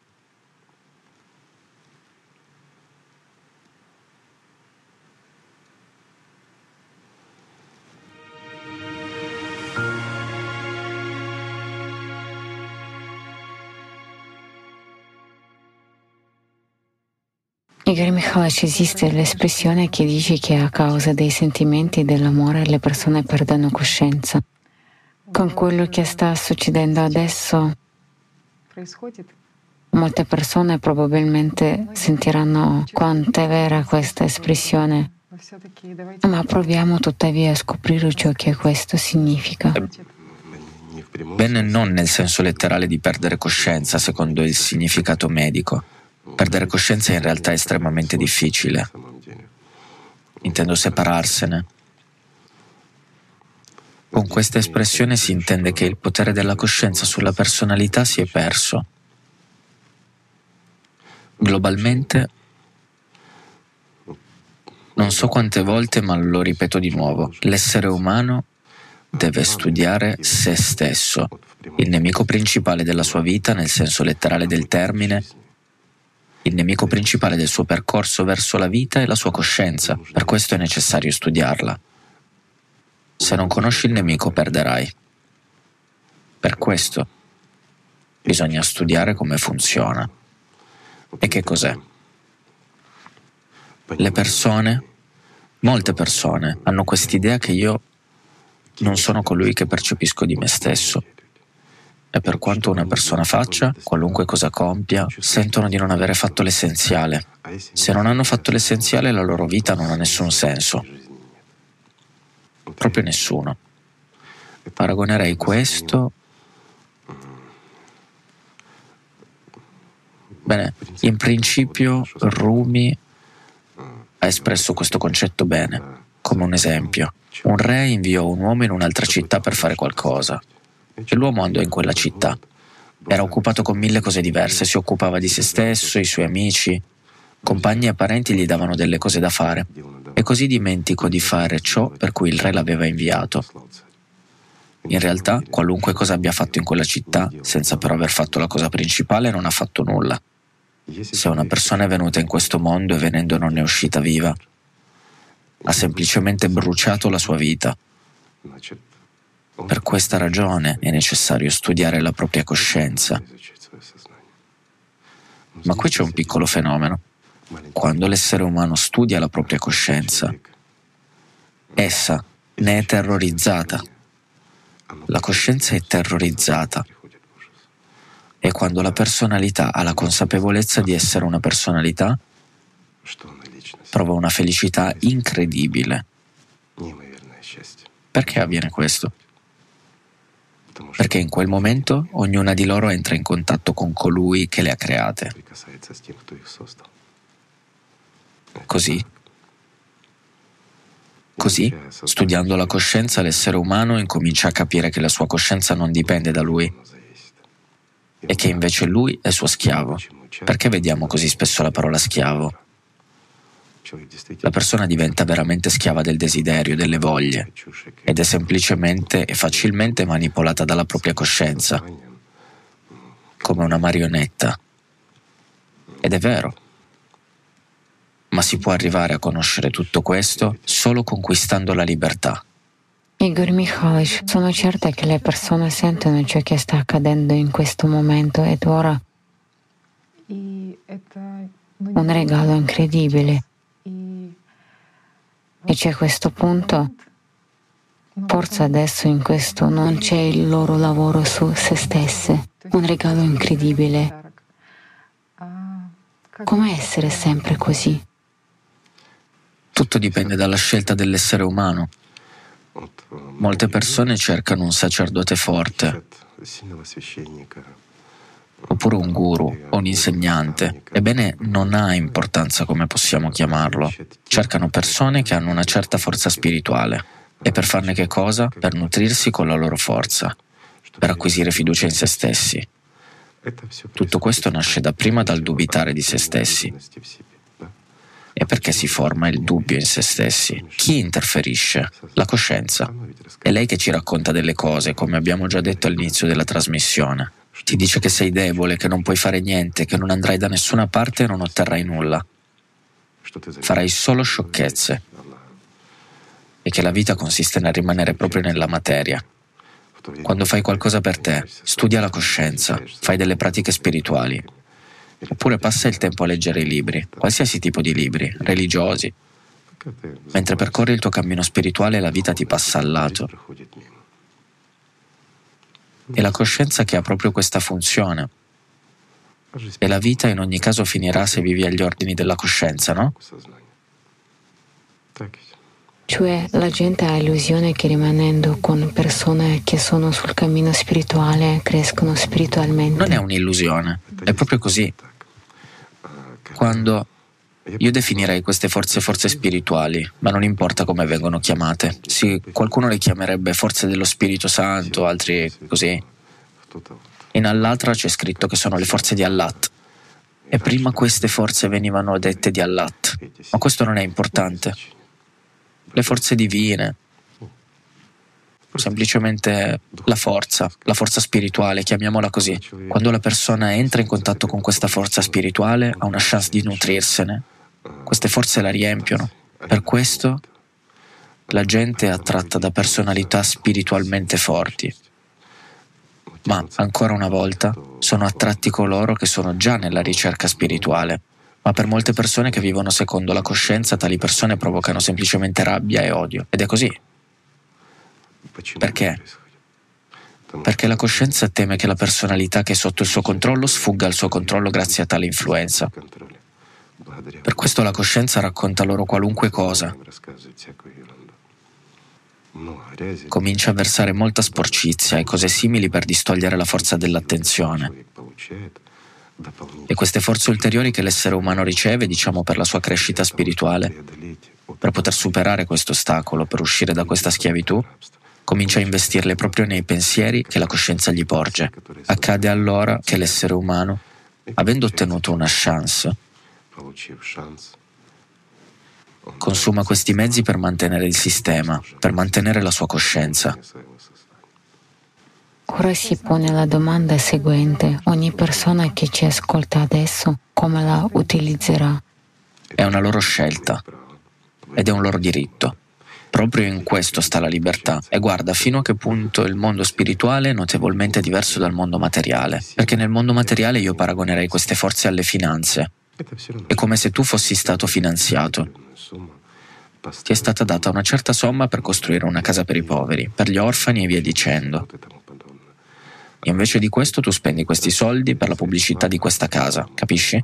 Igor Mikhailovich, esiste l'espressione che dice che a causa dei sentimenti dell'amore le persone perdono coscienza. Con quello che sta succedendo adesso, molte persone probabilmente sentiranno quanto è vera questa espressione, ma proviamo tuttavia a scoprire ciò che questo significa. Bene non nel senso letterale di perdere coscienza, secondo il significato medico Perdere coscienza in realtà è estremamente difficile. Intendo separarsene. Con questa espressione si intende che il potere della coscienza sulla personalità si è perso. Globalmente, non so quante volte, ma lo ripeto di nuovo, l'essere umano deve studiare se stesso, il nemico principale della sua vita nel senso letterale del termine il nemico principale del suo percorso verso la vita è la sua coscienza, per questo è necessario studiarla. Se non conosci il nemico perderai. Per questo bisogna studiare come funziona. E che cos'è? Le persone, molte persone, hanno quest'idea che io non sono colui che percepisco di me stesso e per quanto una persona faccia, qualunque cosa compia, sentono di non avere fatto l'essenziale. Se non hanno fatto l'essenziale la loro vita non ha nessun senso. Proprio nessuno. Paragonerei questo... Bene, in principio Rumi ha espresso questo concetto bene, come un esempio. Un re inviò un uomo in un'altra città per fare qualcosa l'uomo andò in quella città. Era occupato con mille cose diverse, si occupava di se stesso, i suoi amici, compagni e parenti gli davano delle cose da fare e così dimenticò di fare ciò per cui il re l'aveva inviato. In realtà, qualunque cosa abbia fatto in quella città, senza però aver fatto la cosa principale, non ha fatto nulla. Se una persona è venuta in questo mondo e venendo non è uscita viva, ha semplicemente bruciato la sua vita. Per questa ragione è necessario studiare la propria coscienza. Ma qui c'è un piccolo fenomeno. Quando l'essere umano studia la propria coscienza, essa ne è terrorizzata. La coscienza è terrorizzata. E quando la personalità ha la consapevolezza di essere una personalità, prova una felicità incredibile. Perché avviene questo? Perché in quel momento ognuna di loro entra in contatto con colui che le ha create. Così, così, studiando la coscienza, l'essere umano incomincia a capire che la sua coscienza non dipende da lui e che invece lui è suo schiavo. Perché vediamo così spesso la parola schiavo? La persona diventa veramente schiava del desiderio, delle voglie ed è semplicemente e facilmente manipolata dalla propria coscienza, come una marionetta. Ed è vero. Ma si può arrivare a conoscere tutto questo solo conquistando la libertà. Igor Mikhailovich, sono certa che le persone sentono ciò che sta accadendo in questo momento ed ora un regalo incredibile e c'è questo punto, forse adesso in questo non c'è il loro lavoro su se stesse, un regalo incredibile. Come essere sempre così? Tutto dipende dalla scelta dell'essere umano. Molte persone cercano un sacerdote forte, oppure un guru o un insegnante. Ebbene, non ha importanza come possiamo chiamarlo. Cercano persone che hanno una certa forza spirituale. E per farne che cosa? Per nutrirsi con la loro forza, per acquisire fiducia in se stessi. Tutto questo nasce dapprima dal dubitare di se stessi. E perché si forma il dubbio in se stessi? Chi interferisce? La coscienza. È lei che ci racconta delle cose, come abbiamo già detto all'inizio della trasmissione. Ti dice che sei debole, che non puoi fare niente, che non andrai da nessuna parte e non otterrai nulla. Farai solo sciocchezze. E che la vita consiste nel rimanere proprio nella materia. Quando fai qualcosa per te, studia la coscienza, fai delle pratiche spirituali. Oppure passa il tempo a leggere i libri, qualsiasi tipo di libri, religiosi. Mentre percorri il tuo cammino spirituale la vita ti passa al lato è la coscienza che ha proprio questa funzione. E la vita in ogni caso finirà se vivi agli ordini della coscienza, no? Cioè la gente ha illusione che rimanendo con persone che sono sul cammino spirituale crescono spiritualmente. Non è un'illusione, è proprio così. Quando io definirei queste forze forze spirituali, ma non importa come vengono chiamate. Sì, qualcuno le chiamerebbe forze dello Spirito Santo, altri così. In all'altra c'è scritto che sono le forze di Allat. E prima queste forze venivano dette di Allat, ma questo non è importante. Le forze divine, semplicemente la forza, la forza spirituale, chiamiamola così. Quando la persona entra in contatto con questa forza spirituale ha una chance di nutrirsene queste forze la riempiono. Per questo la gente è attratta da personalità spiritualmente forti. Ma ancora una volta sono attratti coloro che sono già nella ricerca spirituale. Ma per molte persone che vivono secondo la coscienza, tali persone provocano semplicemente rabbia e odio. Ed è così. Perché? Perché la coscienza teme che la personalità che è sotto il suo controllo sfugga al suo controllo grazie a tale influenza. Per questo la coscienza racconta loro qualunque cosa. Comincia a versare molta sporcizia e cose simili per distogliere la forza dell'attenzione. E queste forze ulteriori che l'essere umano riceve, diciamo per la sua crescita spirituale, per poter superare questo ostacolo, per uscire da questa schiavitù, comincia a investirle proprio nei pensieri che la coscienza gli porge. Accade allora che l'essere umano, avendo ottenuto una chance, Consuma questi mezzi per mantenere il sistema, per mantenere la sua coscienza. Ora si pone la domanda seguente. Ogni persona che ci ascolta adesso, come la utilizzerà? È una loro scelta ed è un loro diritto. Proprio in questo sta la libertà. E guarda fino a che punto il mondo spirituale è notevolmente diverso dal mondo materiale. Perché nel mondo materiale io paragonerei queste forze alle finanze. È come se tu fossi stato finanziato. Ti è stata data una certa somma per costruire una casa per i poveri, per gli orfani e via dicendo. E invece di questo tu spendi questi soldi per la pubblicità di questa casa, capisci?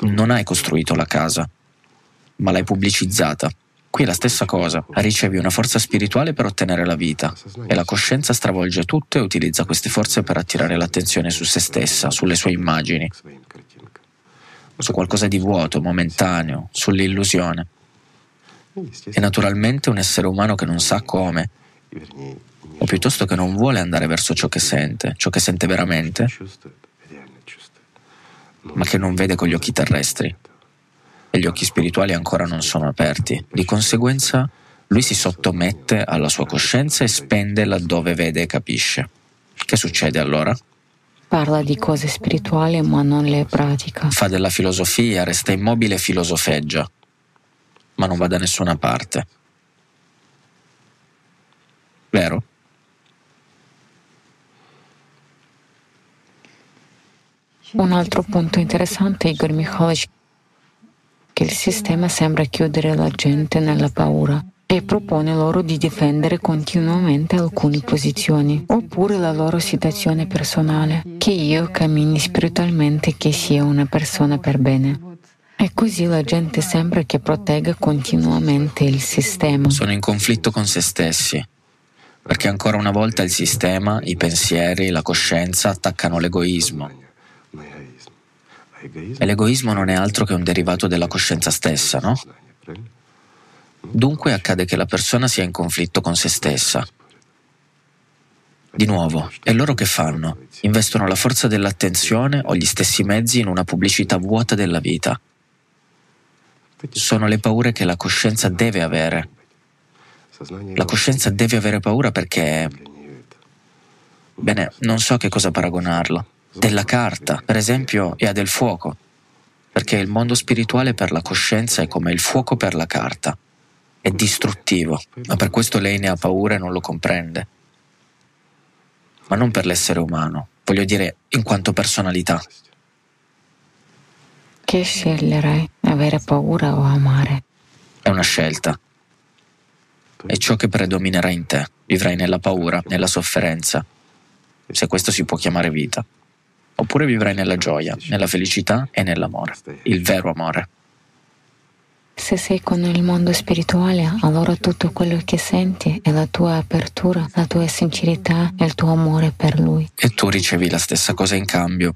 Non hai costruito la casa, ma l'hai pubblicizzata. Qui è la stessa cosa, ricevi una forza spirituale per ottenere la vita e la coscienza stravolge tutto e utilizza queste forze per attirare l'attenzione su se stessa, sulle sue immagini, su qualcosa di vuoto, momentaneo, sull'illusione. E naturalmente un essere umano che non sa come, o piuttosto che non vuole andare verso ciò che sente, ciò che sente veramente, ma che non vede con gli occhi terrestri e gli occhi spirituali ancora non sono aperti. Di conseguenza, lui si sottomette alla sua coscienza e spende laddove vede e capisce. Che succede allora? Parla di cose spirituali ma non le pratica. Fa della filosofia, resta immobile e filosofeggia, ma non va da nessuna parte. Vero? Un altro punto interessante, Igor Mikhailovich, che il sistema sembra chiudere la gente nella paura e propone loro di difendere continuamente alcune posizioni, oppure la loro situazione personale, che io cammini spiritualmente che sia una persona per bene. E così la gente sembra che protegga continuamente il sistema. Sono in conflitto con se stessi, perché ancora una volta il sistema, i pensieri, la coscienza attaccano l'egoismo e l'egoismo non è altro che un derivato della coscienza stessa, no? Dunque accade che la persona sia in conflitto con se stessa. Di nuovo, e loro che fanno? Investono la forza dell'attenzione o gli stessi mezzi in una pubblicità vuota della vita. Sono le paure che la coscienza deve avere. La coscienza deve avere paura perché... Bene, non so che cosa paragonarlo della carta, per esempio, e ha del fuoco, perché il mondo spirituale per la coscienza è come il fuoco per la carta. È distruttivo, ma per questo lei ne ha paura e non lo comprende. Ma non per l'essere umano, voglio dire in quanto personalità. Che sceglierai? Avere paura o amare? È una scelta. È ciò che predominerà in te. Vivrai nella paura, nella sofferenza, se questo si può chiamare vita oppure vivrai nella gioia, nella felicità e nell'amore, il vero amore. Se sei con il mondo spirituale, allora tutto quello che senti è la tua apertura, la tua sincerità e il tuo amore per lui. E tu ricevi la stessa cosa in cambio.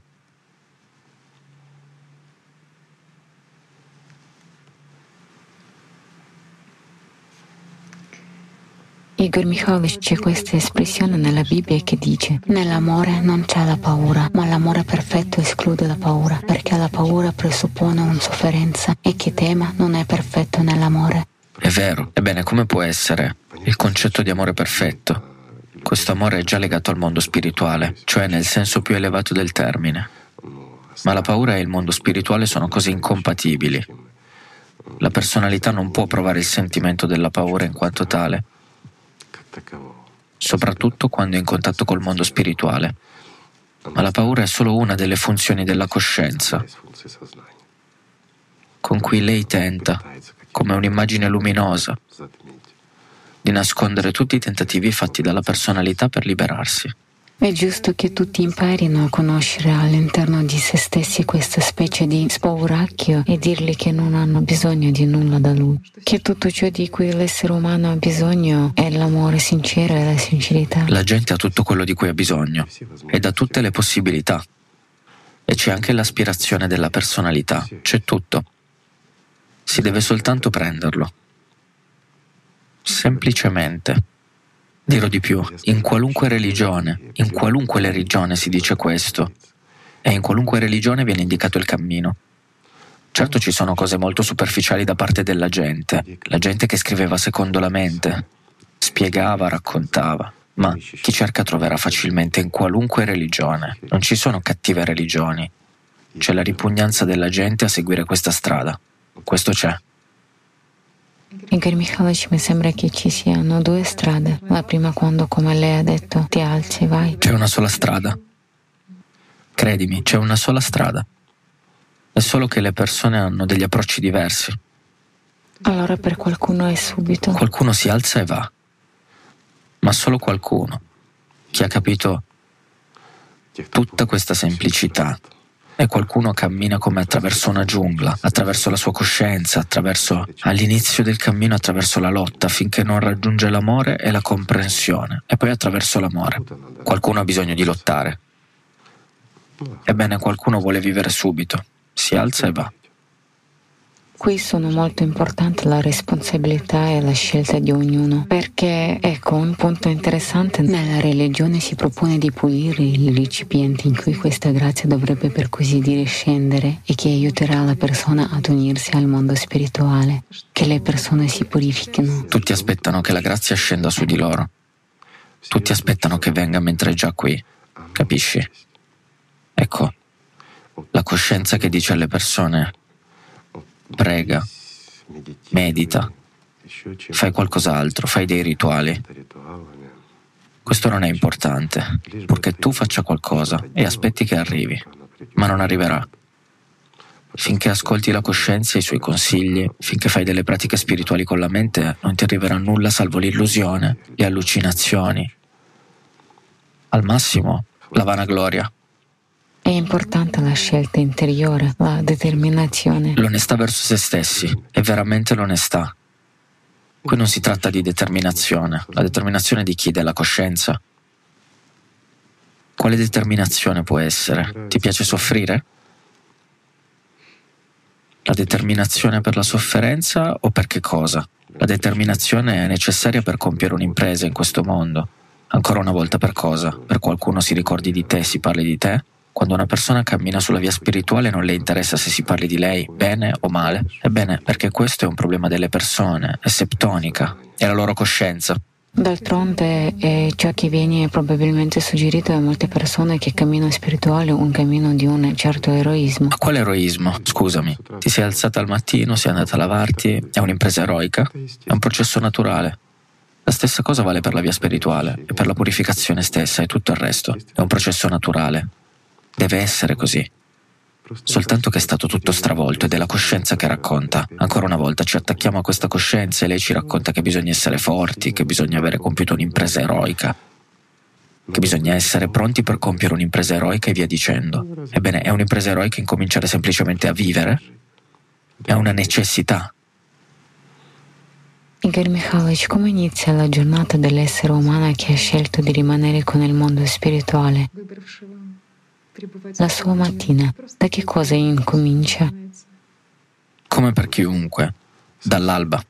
Igor Mikhailovich c'è questa espressione nella Bibbia che dice nell'amore non c'è la paura, ma l'amore perfetto esclude la paura, perché la paura presuppone una sofferenza e chi tema non è perfetto nell'amore. È vero. Ebbene, come può essere il concetto di amore perfetto? Questo amore è già legato al mondo spirituale, cioè nel senso più elevato del termine. Ma la paura e il mondo spirituale sono cose incompatibili. La personalità non può provare il sentimento della paura in quanto tale soprattutto quando è in contatto col mondo spirituale. Ma la paura è solo una delle funzioni della coscienza, con cui lei tenta, come un'immagine luminosa, di nascondere tutti i tentativi fatti dalla personalità per liberarsi. È giusto che tutti imparino a conoscere all'interno di se stessi questa specie di spauracchio e dirgli che non hanno bisogno di nulla da lui, che tutto ciò di cui l'essere umano ha bisogno è l'amore sincero e la sincerità. La gente ha tutto quello di cui ha bisogno ed ha tutte le possibilità. E c'è anche l'aspirazione della personalità, c'è tutto. Si deve soltanto prenderlo. Semplicemente. Dirò di più, in qualunque religione, in qualunque religione si dice questo, e in qualunque religione viene indicato il cammino. Certo ci sono cose molto superficiali da parte della gente, la gente che scriveva secondo la mente, spiegava, raccontava, Ma chi cerca troverà facilmente in qualunque religione. Non ci sono cattive religioni. C'è la ripugnanza della gente a seguire questa strada. Questo c'è. Igor Mikhailovich, mi sembra che ci siano due strade. La prima quando, come lei ha detto, ti alzi e vai. C'è una sola strada. Credimi, c'è una sola strada. È solo che le persone hanno degli approcci diversi. Allora per qualcuno è subito. Qualcuno si alza e va, ma solo qualcuno, chi ha capito tutta questa semplicità. E qualcuno cammina come attraverso una giungla, attraverso la sua coscienza, attraverso all'inizio del cammino, attraverso la lotta, finché non raggiunge l'amore e la comprensione, e poi attraverso l'amore. Qualcuno ha bisogno di lottare. Ebbene, qualcuno vuole vivere subito, si alza e va. Qui sono molto importanti la responsabilità e la scelta di ognuno, perché ecco un punto interessante, nella religione si propone di pulire il recipiente in cui questa grazia dovrebbe per così dire scendere e che aiuterà la persona ad unirsi al mondo spirituale, che le persone si purifichino. Tutti aspettano che la grazia scenda su di loro, tutti aspettano che venga mentre è già qui, capisci? Ecco, la coscienza che dice alle persone prega, medita, fai qualcos'altro, fai dei rituali. Questo non è importante, purché tu faccia qualcosa e aspetti che arrivi, ma non arriverà. Finché ascolti la coscienza e i suoi consigli, finché fai delle pratiche spirituali con la mente, non ti arriverà nulla salvo l'illusione, le allucinazioni. Al massimo, la vanagloria. È importante la scelta interiore, la determinazione. L'onestà verso se stessi è veramente l'onestà. Qui non si tratta di determinazione. La determinazione di chi? Della coscienza. Quale determinazione può essere? Ti piace soffrire? La determinazione per la sofferenza o per che cosa? La determinazione è necessaria per compiere un'impresa in questo mondo. Ancora una volta per cosa? Per qualcuno si ricordi di te, si parli di te? Quando una persona cammina sulla via spirituale non le interessa se si parli di lei bene o male. Ebbene, perché questo è un problema delle persone, è septonica, è la loro coscienza. D'altronde è ciò che viene probabilmente suggerito a molte persone che cammino spirituale un cammino di un certo eroismo. Ma quale eroismo? Scusami. Ti sei alzata al mattino, sei andata a lavarti, è un'impresa eroica? È un processo naturale. La stessa cosa vale per la via spirituale e per la purificazione stessa e tutto il resto. È un processo naturale. Deve essere così. Soltanto che è stato tutto stravolto ed è la coscienza che racconta. Ancora una volta ci attacchiamo a questa coscienza e lei ci racconta che bisogna essere forti, che bisogna avere compiuto un'impresa eroica, che bisogna essere pronti per compiere un'impresa eroica e via dicendo. Ebbene, è un'impresa eroica incominciare semplicemente a vivere? È una necessità. Igor Mikhailovich, come inizia la giornata dell'essere umano che ha scelto di rimanere con il mondo spirituale? La sua mattina, da che cosa incomincia? Come per chiunque, dall'alba.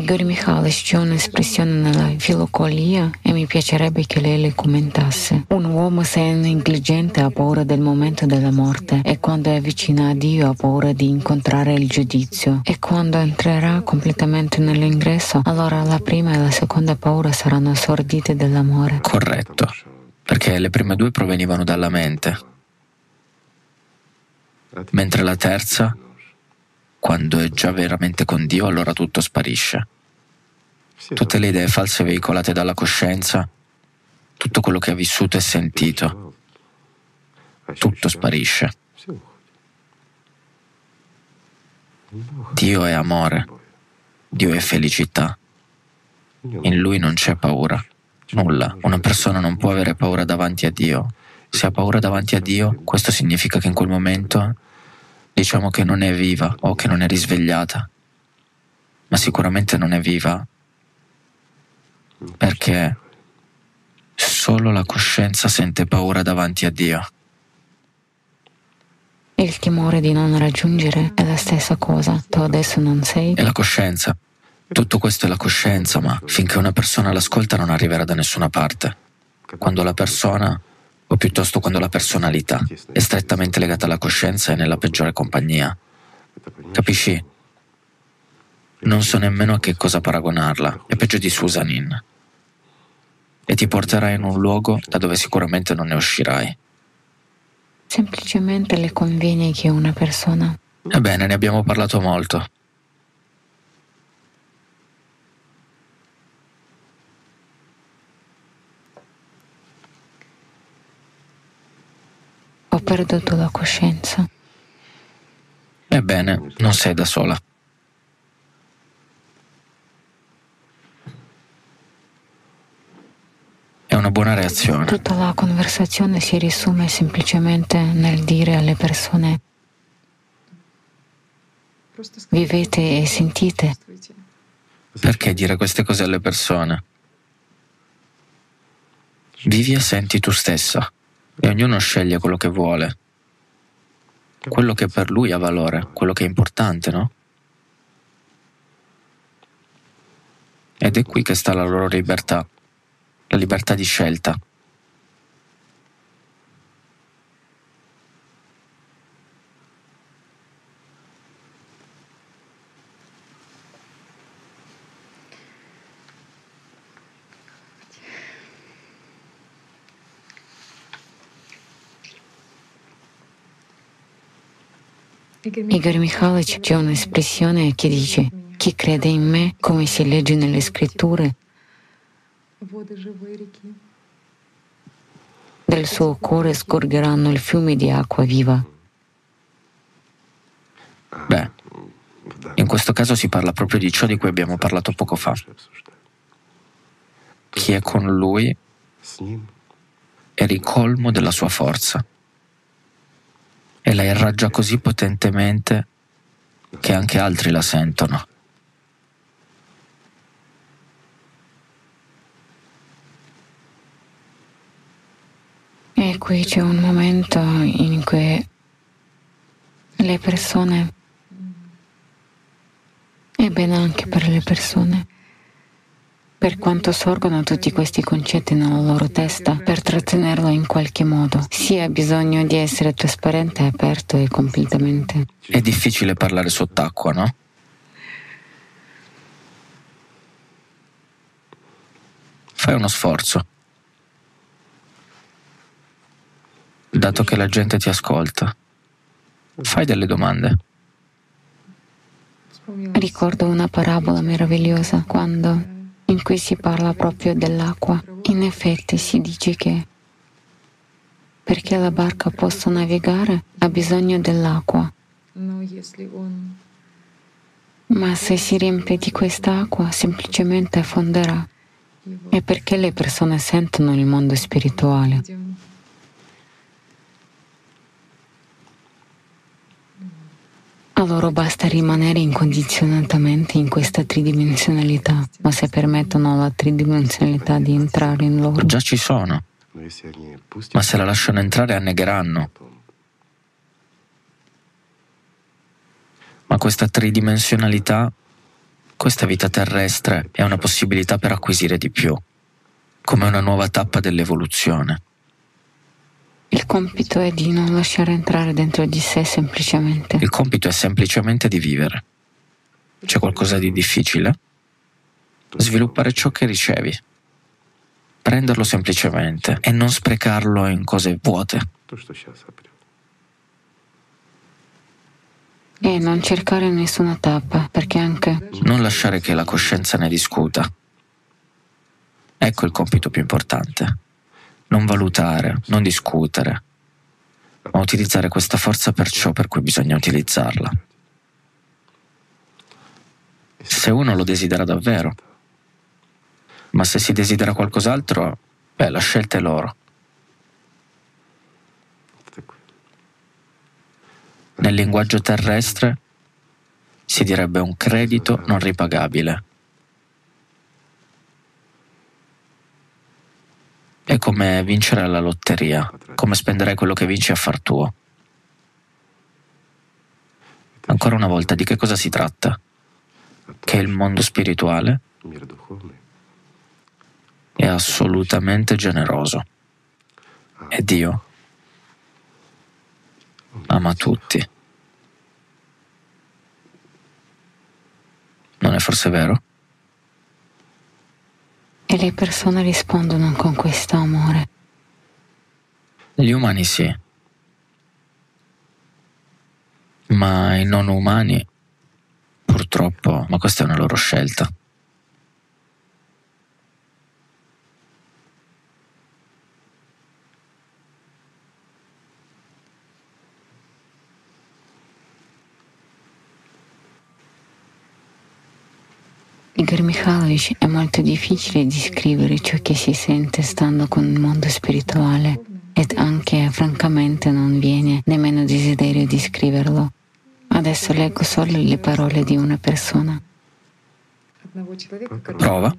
Igor Mikhailovich c'è un'espressione nella filocolia e mi piacerebbe che lei le commentasse. Un uomo se è negligente ha paura del momento della morte e quando è vicino a Dio ha paura di incontrare il giudizio e quando entrerà completamente nell'ingresso allora la prima e la seconda paura saranno sordite dell'amore. Corretto, perché le prime due provenivano dalla mente, mentre la terza quando è già veramente con Dio, allora tutto sparisce. Tutte le idee false veicolate dalla coscienza, tutto quello che ha vissuto e sentito, tutto sparisce. Dio è amore, Dio è felicità. In Lui non c'è paura, nulla. Una persona non può avere paura davanti a Dio. Se ha paura davanti a Dio, questo significa che in quel momento diciamo che non è viva o che non è risvegliata, ma sicuramente non è viva perché solo la coscienza sente paura davanti a Dio. Il timore di non raggiungere è la stessa cosa, tu adesso non sei. È la coscienza. Tutto questo è la coscienza, ma finché una persona l'ascolta non arriverà da nessuna parte. Quando la persona o piuttosto quando la personalità è strettamente legata alla coscienza e nella peggiore compagnia. Capisci? Non so nemmeno a che cosa paragonarla, è peggio di Susanin. E ti porterai in un luogo da dove sicuramente non ne uscirai. Semplicemente le conviene che una persona. Ebbene, ne abbiamo parlato molto. Ho perduto la coscienza. Ebbene, non sei da sola. È una buona reazione. Tutta la conversazione si riassume semplicemente nel dire alle persone vivete e sentite. Perché dire queste cose alle persone? Vivi e senti tu stessa e ognuno sceglie quello che vuole, quello che per lui ha valore, quello che è importante, no? Ed è qui che sta la loro libertà la libertà di scelta. Igor Mikhailovich c'è un'espressione che dice chi crede in me, come si legge nelle scritture, del suo cuore scorgeranno il fiume di acqua viva. Beh, in questo caso si parla proprio di ciò di cui abbiamo parlato poco fa. Chi è con lui è ricolmo della sua forza e la irraggia così potentemente che anche altri la sentono. E qui c'è un momento in cui le persone, e bene anche per le persone, per quanto sorgono tutti questi concetti nella loro testa, per trattenerlo in qualche modo, si ha bisogno di essere trasparente, aperto e completamente. È difficile parlare sott'acqua, no? Fai uno sforzo. dato che la gente ti ascolta. Fai delle domande. Ricordo una parabola meravigliosa quando in cui si parla proprio dell'acqua. In effetti si dice che perché la barca possa navigare ha bisogno dell'acqua. Ma se si riempie di quest'acqua semplicemente affonderà. E perché le persone sentono il mondo spirituale. A loro basta rimanere incondizionatamente in questa tridimensionalità, ma se permettono alla tridimensionalità di entrare in loro. Già ci sono, ma se la lasciano entrare annegheranno. Ma questa tridimensionalità, questa vita terrestre è una possibilità per acquisire di più, come una nuova tappa dell'evoluzione. Il compito è di non lasciare entrare dentro di sé semplicemente. Il compito è semplicemente di vivere. C'è qualcosa di difficile? Sviluppare ciò che ricevi. Prenderlo semplicemente e non sprecarlo in cose vuote. E non cercare nessuna tappa, perché anche... Non lasciare che la coscienza ne discuta. Ecco il compito più importante non valutare, non discutere, ma utilizzare questa forza per ciò per cui bisogna utilizzarla. Se uno lo desidera davvero, ma se si desidera qualcos'altro, beh, la scelta è loro. Nel linguaggio terrestre si direbbe un credito non ripagabile. È come vincere alla lotteria, come spenderai quello che vinci a far tuo. Ancora una volta, di che cosa si tratta? Che il mondo spirituale è assolutamente generoso. E Dio ama tutti. Non è forse vero? E le persone rispondono con questo amore. Gli umani sì, ma i non umani purtroppo, ma questa è una loro scelta. Igor Mikhailovich, è molto difficile descrivere ciò che si sente stando con il mondo spirituale ed anche francamente non viene nemmeno desiderio di scriverlo. Adesso leggo solo le parole di una persona. Prova.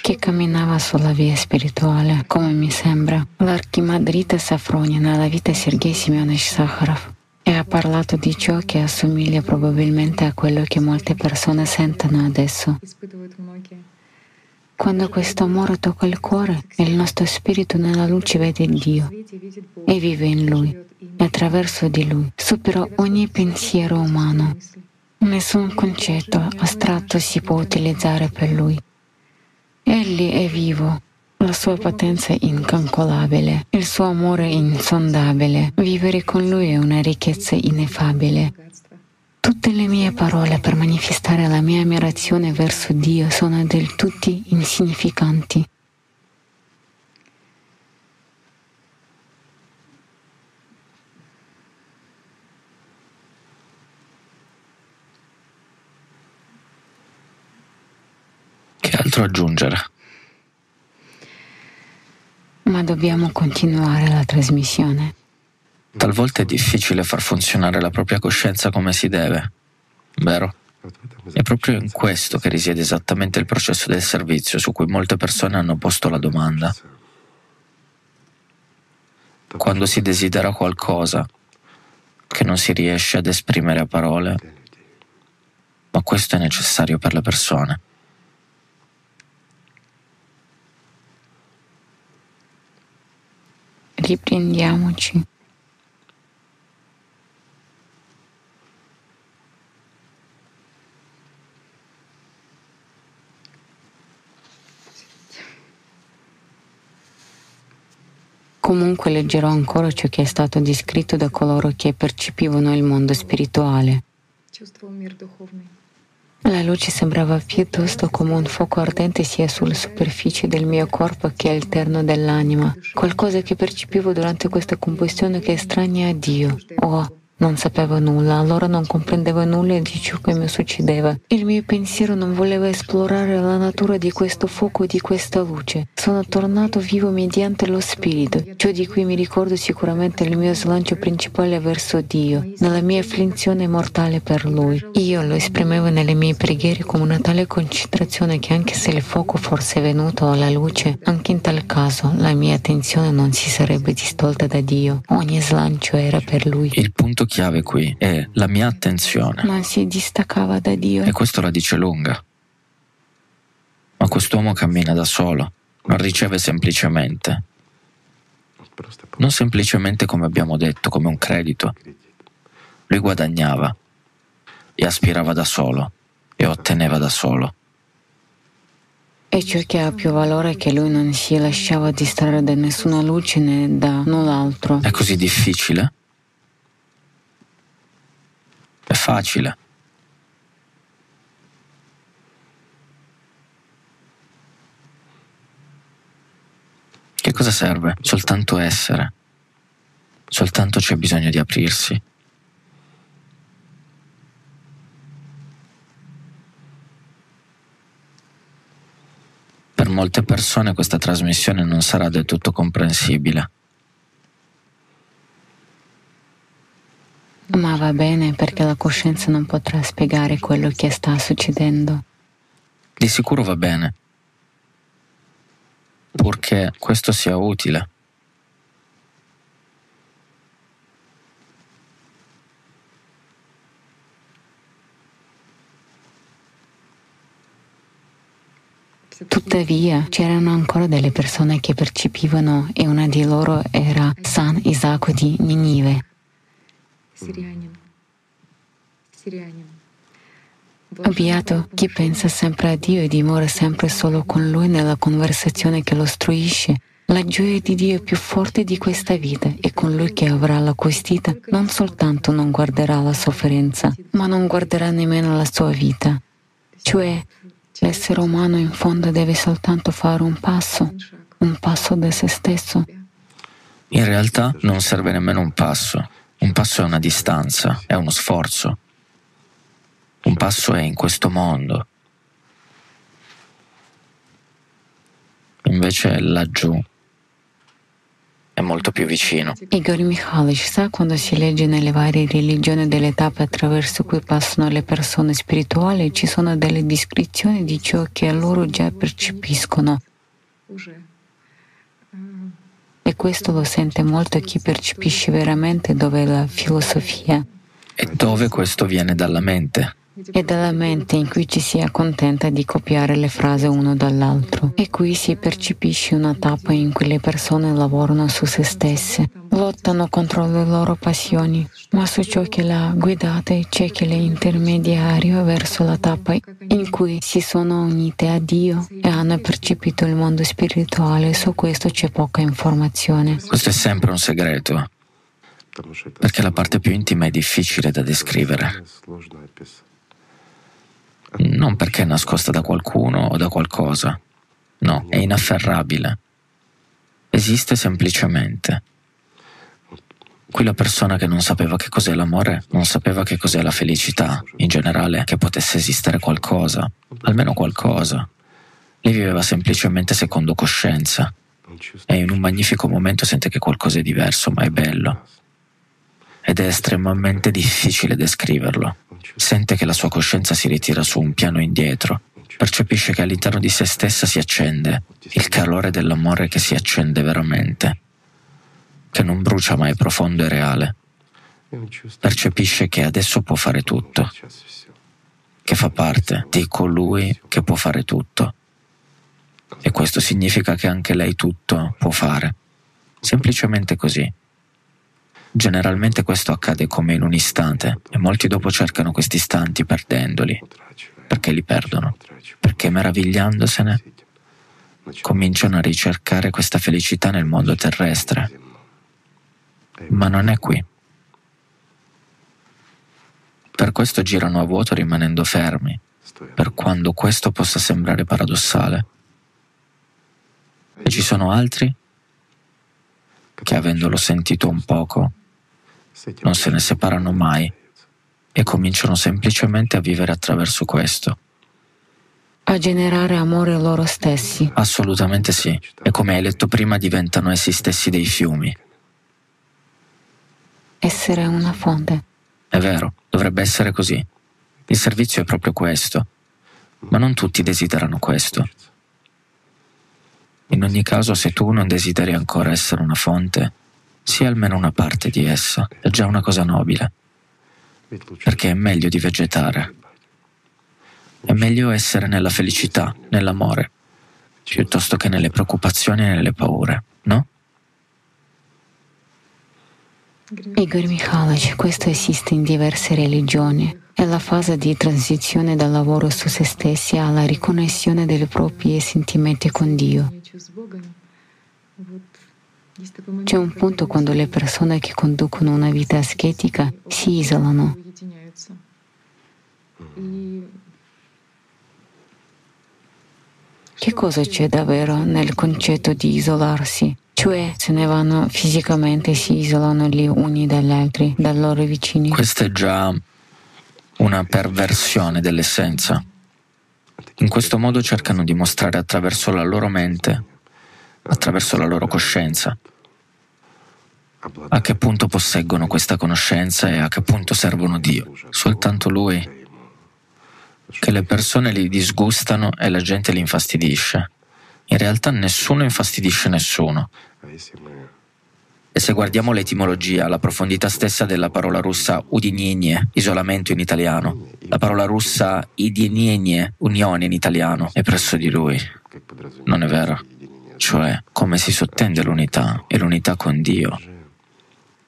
Che camminava sulla via spirituale, come mi sembra, l'archimandrita Safronia nella vita Sergei Semyonovich Sakharov e ha parlato di ciò che assomiglia probabilmente a quello che molte persone sentono adesso. Quando questo amore tocca il cuore, il nostro spirito nella luce vede Dio e vive in Lui e attraverso di Lui supera ogni pensiero umano. Nessun concetto astratto si può utilizzare per Lui. Egli è vivo la sua potenza è incalcolabile, il suo amore è insondabile. Vivere con lui è una ricchezza ineffabile. Tutte le mie parole per manifestare la mia ammirazione verso Dio sono del tutto insignificanti. Che altro aggiungere? Ma dobbiamo continuare la trasmissione. Talvolta è difficile far funzionare la propria coscienza come si deve, vero? È proprio in questo che risiede esattamente il processo del servizio su cui molte persone hanno posto la domanda. Quando si desidera qualcosa che non si riesce ad esprimere a parole, ma questo è necessario per le persone. Riprendiamoci. Comunque leggerò ancora ciò che è stato descritto da coloro che percepivano il mondo spirituale. La luce sembrava piuttosto come un fuoco ardente sia sulla superficie del mio corpo che all'interno dell'anima, qualcosa che percepivo durante questa combustione che è estranea a Dio. Oh, non sapevo nulla, allora non comprendevo nulla di ciò che mi succedeva. Il mio pensiero non voleva esplorare la natura di questo fuoco e di questa luce. Sono tornato vivo mediante lo spirito, ciò di cui mi ricordo sicuramente il mio slancio principale verso Dio, nella mia afflizione mortale per Lui. Io lo esprimevo nelle mie preghiere con una tale concentrazione che anche se il fuoco fosse venuto alla luce, anche in tal caso la mia attenzione non si sarebbe distolta da Dio. Ogni slancio era per Lui. Il punto chiave qui è la mia attenzione. Non si distaccava da Dio. E questo la dice lunga. Ma quest'uomo cammina da solo, non riceve semplicemente. Non semplicemente come abbiamo detto, come un credito. Lui guadagnava e aspirava da solo e otteneva da solo. E ciò che ha più valore è che lui non si lasciava distrarre da nessuna luce né da null'altro. È così difficile? È facile. Che cosa serve? Soltanto essere. Soltanto c'è bisogno di aprirsi. Per molte persone questa trasmissione non sarà del tutto comprensibile. Ma va bene perché la coscienza non potrà spiegare quello che sta succedendo. Di sicuro va bene, purché questo sia utile. Tuttavia c'erano ancora delle persone che percepivano e una di loro era San Isacco di Ninive. Beato chi pensa sempre a Dio e dimora sempre solo con Lui nella conversazione che lo istruisce. La gioia di Dio è più forte di questa vita e con Lui che avrà l'acquistita non soltanto non guarderà la sofferenza, ma non guarderà nemmeno la sua vita. Cioè, l'essere umano in fondo deve soltanto fare un passo, un passo da se stesso. In realtà non serve nemmeno un passo. Un passo è una distanza, è uno sforzo. Un passo è in questo mondo. Invece laggiù è molto più vicino. Igor Mikhailovich sa quando si legge nelle varie religioni delle tappe attraverso cui passano le persone spirituali ci sono delle descrizioni di ciò che loro già percepiscono. E questo lo sente molto chi percepisce veramente dove è la filosofia. E dove questo viene dalla mente e dalla mente in cui ci si accontenta di copiare le frasi uno dall'altro. E qui si percepisce una tappa in cui le persone lavorano su se stesse, lottano contro le loro passioni, ma su ciò che l'ha guidata c'è che l'intermediario verso la tappa in cui si sono unite a Dio e hanno percepito il mondo spirituale. Su questo c'è poca informazione. Questo è sempre un segreto perché la parte più intima è difficile da descrivere non perché è nascosta da qualcuno o da qualcosa. No, è inafferrabile. Esiste semplicemente. Qui la persona che non sapeva che cos'è l'amore, non sapeva che cos'è la felicità, in generale, che potesse esistere qualcosa, almeno qualcosa. Lei viveva semplicemente secondo coscienza e in un magnifico momento sente che qualcosa è diverso, ma è bello. Ed è estremamente difficile descriverlo. Sente che la sua coscienza si ritira su un piano indietro. Percepisce che all'interno di se stessa si accende il calore dell'amore che si accende veramente, che non brucia ma è profondo e reale. Percepisce che adesso può fare tutto, che fa parte di colui che può fare tutto. E questo significa che anche lei tutto può fare. Semplicemente così. Generalmente questo accade come in un istante e molti dopo cercano questi istanti perdendoli, perché li perdono, perché meravigliandosene cominciano a ricercare questa felicità nel mondo terrestre. Ma non è qui. Per questo girano a vuoto rimanendo fermi, per quando questo possa sembrare paradossale. E ci sono altri che avendolo sentito un poco non se ne separano mai e cominciano semplicemente a vivere attraverso questo. A generare amore loro stessi. Assolutamente sì. E come hai letto prima diventano essi stessi dei fiumi. Essere una fonte. È vero, dovrebbe essere così. Il servizio è proprio questo. Ma non tutti desiderano questo. In ogni caso, se tu non desideri ancora essere una fonte, sia almeno una parte di essa, è già una cosa nobile, perché è meglio di vegetare. È meglio essere nella felicità, nell'amore, piuttosto che nelle preoccupazioni e nelle paure, no? Igor Mikhailovich, questo esiste in diverse religioni. È la fase di transizione dal lavoro su se stessi alla riconnessione dei propri sentimenti con Dio. C'è un punto quando le persone che conducono una vita aschetica si isolano. Che cosa c'è davvero nel concetto di isolarsi? Cioè, se ne vanno fisicamente si isolano gli uni dagli altri, dai loro vicini. Questa è già una perversione dell'essenza. In questo modo cercano di mostrare attraverso la loro mente attraverso la loro coscienza. A che punto posseggono questa conoscenza e a che punto servono Dio? Soltanto Lui. Che le persone li disgustano e la gente li infastidisce. In realtà nessuno infastidisce nessuno. E se guardiamo l'etimologia, la profondità stessa della parola russa udinienie, isolamento in italiano, la parola russa idienienie, unione in italiano, è presso di lui. non è vero? Cioè, come si sottende l'unità e l'unità con Dio,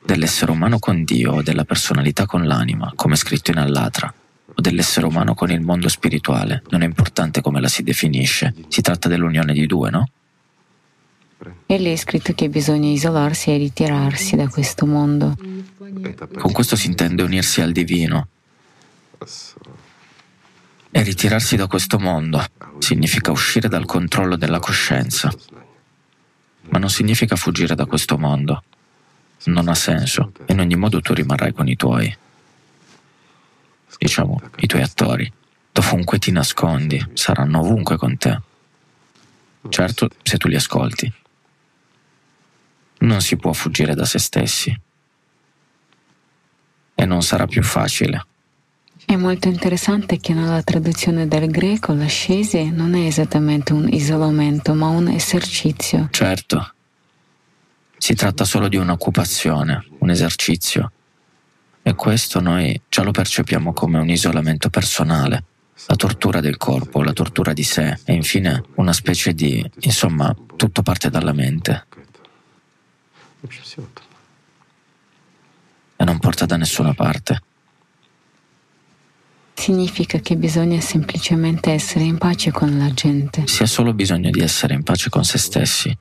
dell'essere umano con Dio o della personalità con l'anima, come scritto in Allatra, o dell'essere umano con il mondo spirituale, non è importante come la si definisce, si tratta dell'unione di due, no? E lì è scritto che bisogna isolarsi e ritirarsi da questo mondo. Con questo si intende unirsi al divino. E ritirarsi da questo mondo significa uscire dal controllo della coscienza, ma non significa fuggire da questo mondo. Non ha senso. In ogni modo tu rimarrai con i tuoi, diciamo, i tuoi attori. Dovunque ti nascondi, saranno ovunque con te. Certo, se tu li ascolti. Non si può fuggire da se stessi. E non sarà più facile. È molto interessante che nella traduzione del greco l'ascesi non è esattamente un isolamento, ma un esercizio. Certo. Si tratta solo di un'occupazione, un esercizio. E questo noi già lo percepiamo come un isolamento personale, la tortura del corpo, la tortura di sé e infine una specie di, insomma, tutto parte dalla mente. E non porta da nessuna parte. Significa che bisogna semplicemente essere in pace con la gente. Si ha solo bisogno di essere in pace con se stessi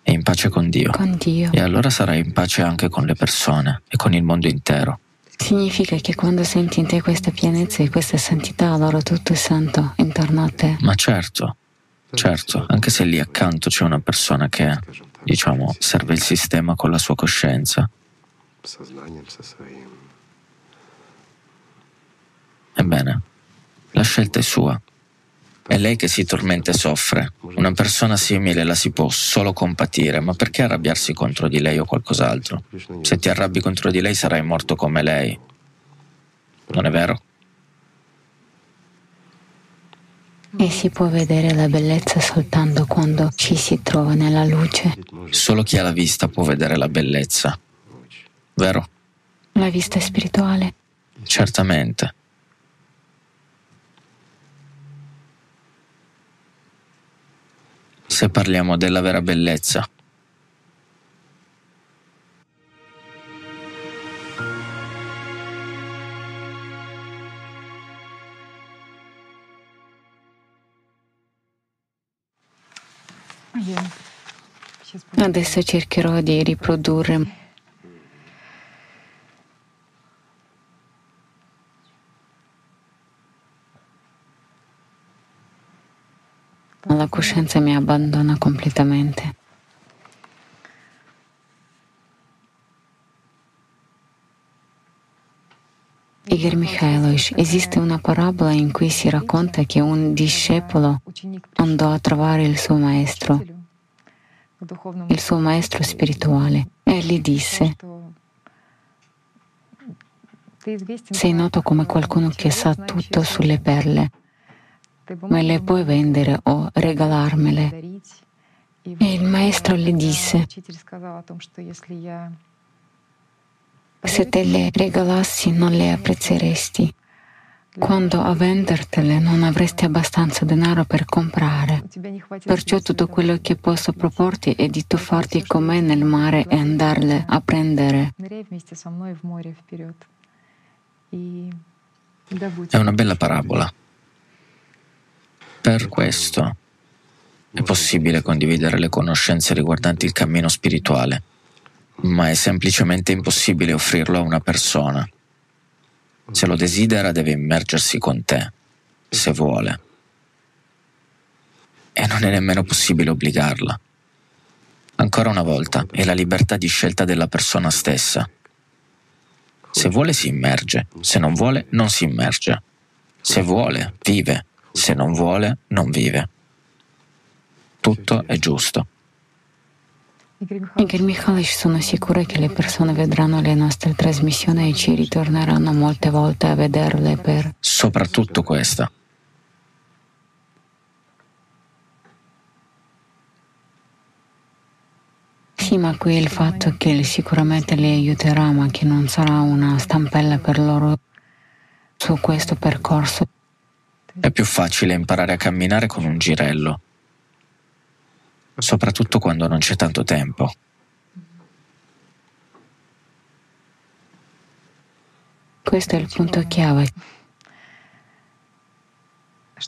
e in pace con Dio. Con Dio. E allora sarai in pace anche con le persone e con il mondo intero. Significa che quando senti in te questa pienezza e questa santità, allora tutto è santo intorno a te. Ma certo, certo, anche se lì accanto c'è una persona che, diciamo, serve il sistema con la sua coscienza. Ebbene, la scelta è sua. È lei che si tormenta e soffre. Una persona simile la si può solo compatire, ma perché arrabbiarsi contro di lei o qualcos'altro? Se ti arrabbi contro di lei sarai morto come lei. Non è vero? E si può vedere la bellezza soltanto quando ci si trova nella luce. Solo chi ha la vista può vedere la bellezza. Vero? La vista spirituale. Certamente. Se parliamo della vera bellezza. Adesso cercherò di riprodurre coscienza mi abbandona completamente. Igor Mikhailovich, esiste una parabola in cui si racconta che un discepolo andò a trovare il suo maestro, il suo maestro spirituale, e gli disse, sei noto come qualcuno che sa tutto sulle perle me le puoi vendere o regalarmele. E il maestro le disse, se te le regalassi non le apprezzeresti. Quando a vendertele non avresti abbastanza denaro per comprare. Perciò tutto quello che posso proporti è di tuffarti con me nel mare e andarle a prendere. È una bella parabola. Per questo è possibile condividere le conoscenze riguardanti il cammino spirituale, ma è semplicemente impossibile offrirlo a una persona. Se lo desidera deve immergersi con te, se vuole. E non è nemmeno possibile obbligarla. Ancora una volta, è la libertà di scelta della persona stessa. Se vuole si immerge, se non vuole non si immerge. Se vuole, vive, se non vuole, non vive. Tutto è giusto. Igor Mikhailovich, sono sicura che le persone vedranno le nostre trasmissioni e ci ritorneranno molte volte a vederle per... Soprattutto questa. Sì, ma qui il fatto che sicuramente li aiuterà, ma che non sarà una stampella per loro su questo percorso. È più facile imparare a camminare con un girello. soprattutto quando non c'è tanto tempo. Questo è il punto chiave,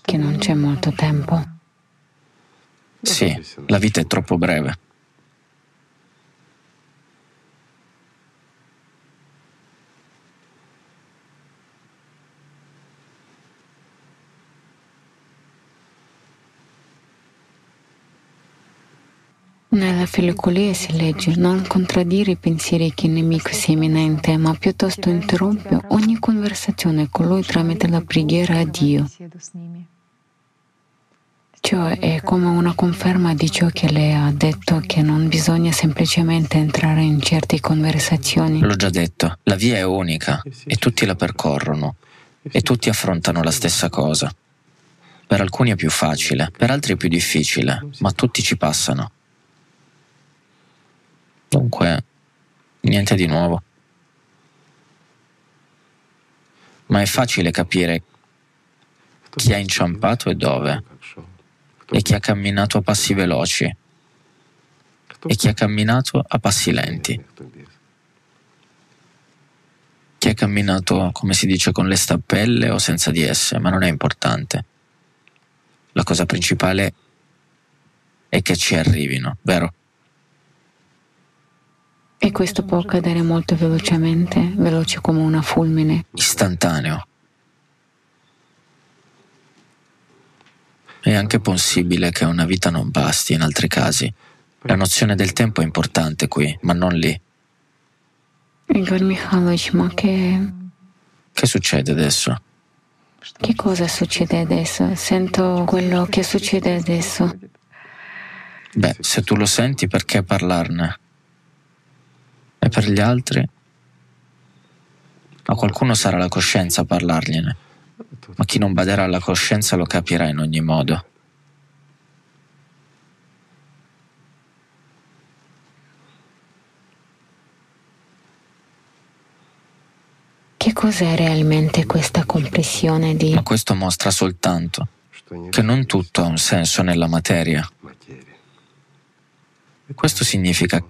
che non c'è molto tempo. Sì, la vita è troppo breve. Nella filocolia si legge non contraddire i pensieri che il nemico sia imminente, ma piuttosto interrompe ogni conversazione con lui tramite la preghiera a Dio. Ciò è come una conferma di ciò che lei ha detto, che non bisogna semplicemente entrare in certe conversazioni. L'ho già detto, la via è unica e tutti la percorrono e tutti affrontano la stessa cosa. Per alcuni è più facile, per altri è più difficile, ma tutti ci passano. Dunque, niente di nuovo. Ma è facile capire chi ha inciampato e dove, e chi ha camminato a passi veloci, e chi ha camminato a passi lenti, chi ha camminato, come si dice, con le stappelle o senza di esse, ma non è importante. La cosa principale è che ci arrivino, vero? E questo può accadere molto velocemente, veloce come una fulmine. Istantaneo. È anche possibile che una vita non basti in altri casi. La nozione del tempo è importante qui, ma non lì. Igor Mikhailovich, ma che... Che succede adesso? Che cosa succede adesso? Sento quello che succede adesso. Beh, se tu lo senti, perché parlarne? E per gli altri? A qualcuno sarà la coscienza a parlargliene, ma chi non baderà alla coscienza lo capirà in ogni modo. Che cos'è realmente questa compressione di... Ma questo mostra soltanto che non tutto ha un senso nella materia. Questo significa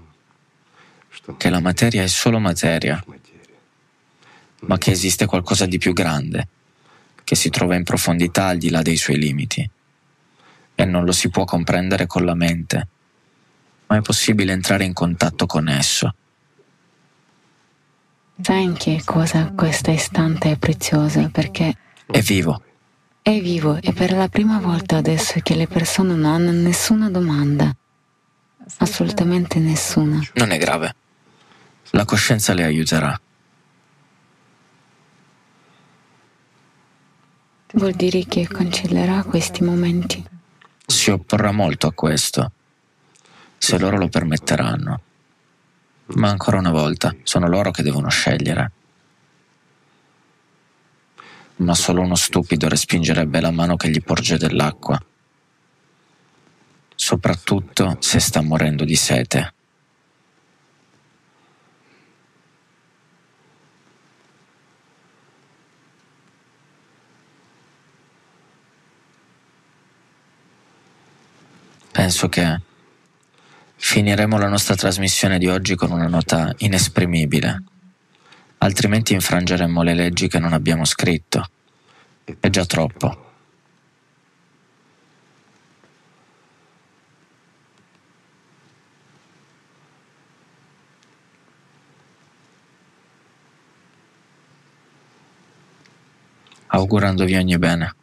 che la materia è solo materia, ma che esiste qualcosa di più grande, che si trova in profondità al di là dei suoi limiti. E non lo si può comprendere con la mente, ma è possibile entrare in contatto con esso. Sai in che cosa questo istante è prezioso? Perché è vivo. È vivo e per la prima volta adesso che le persone non hanno nessuna domanda. Assolutamente nessuna. Non è grave. La coscienza le aiuterà. Vuol dire che cancellerà questi momenti. Si opporrà molto a questo, se loro lo permetteranno. Ma ancora una volta, sono loro che devono scegliere. Ma solo uno stupido respingerebbe la mano che gli porge dell'acqua, soprattutto se sta morendo di sete. Penso che finiremo la nostra trasmissione di oggi con una nota inesprimibile, altrimenti infrangeremmo le leggi che non abbiamo scritto. È già troppo. augurandovi ogni bene.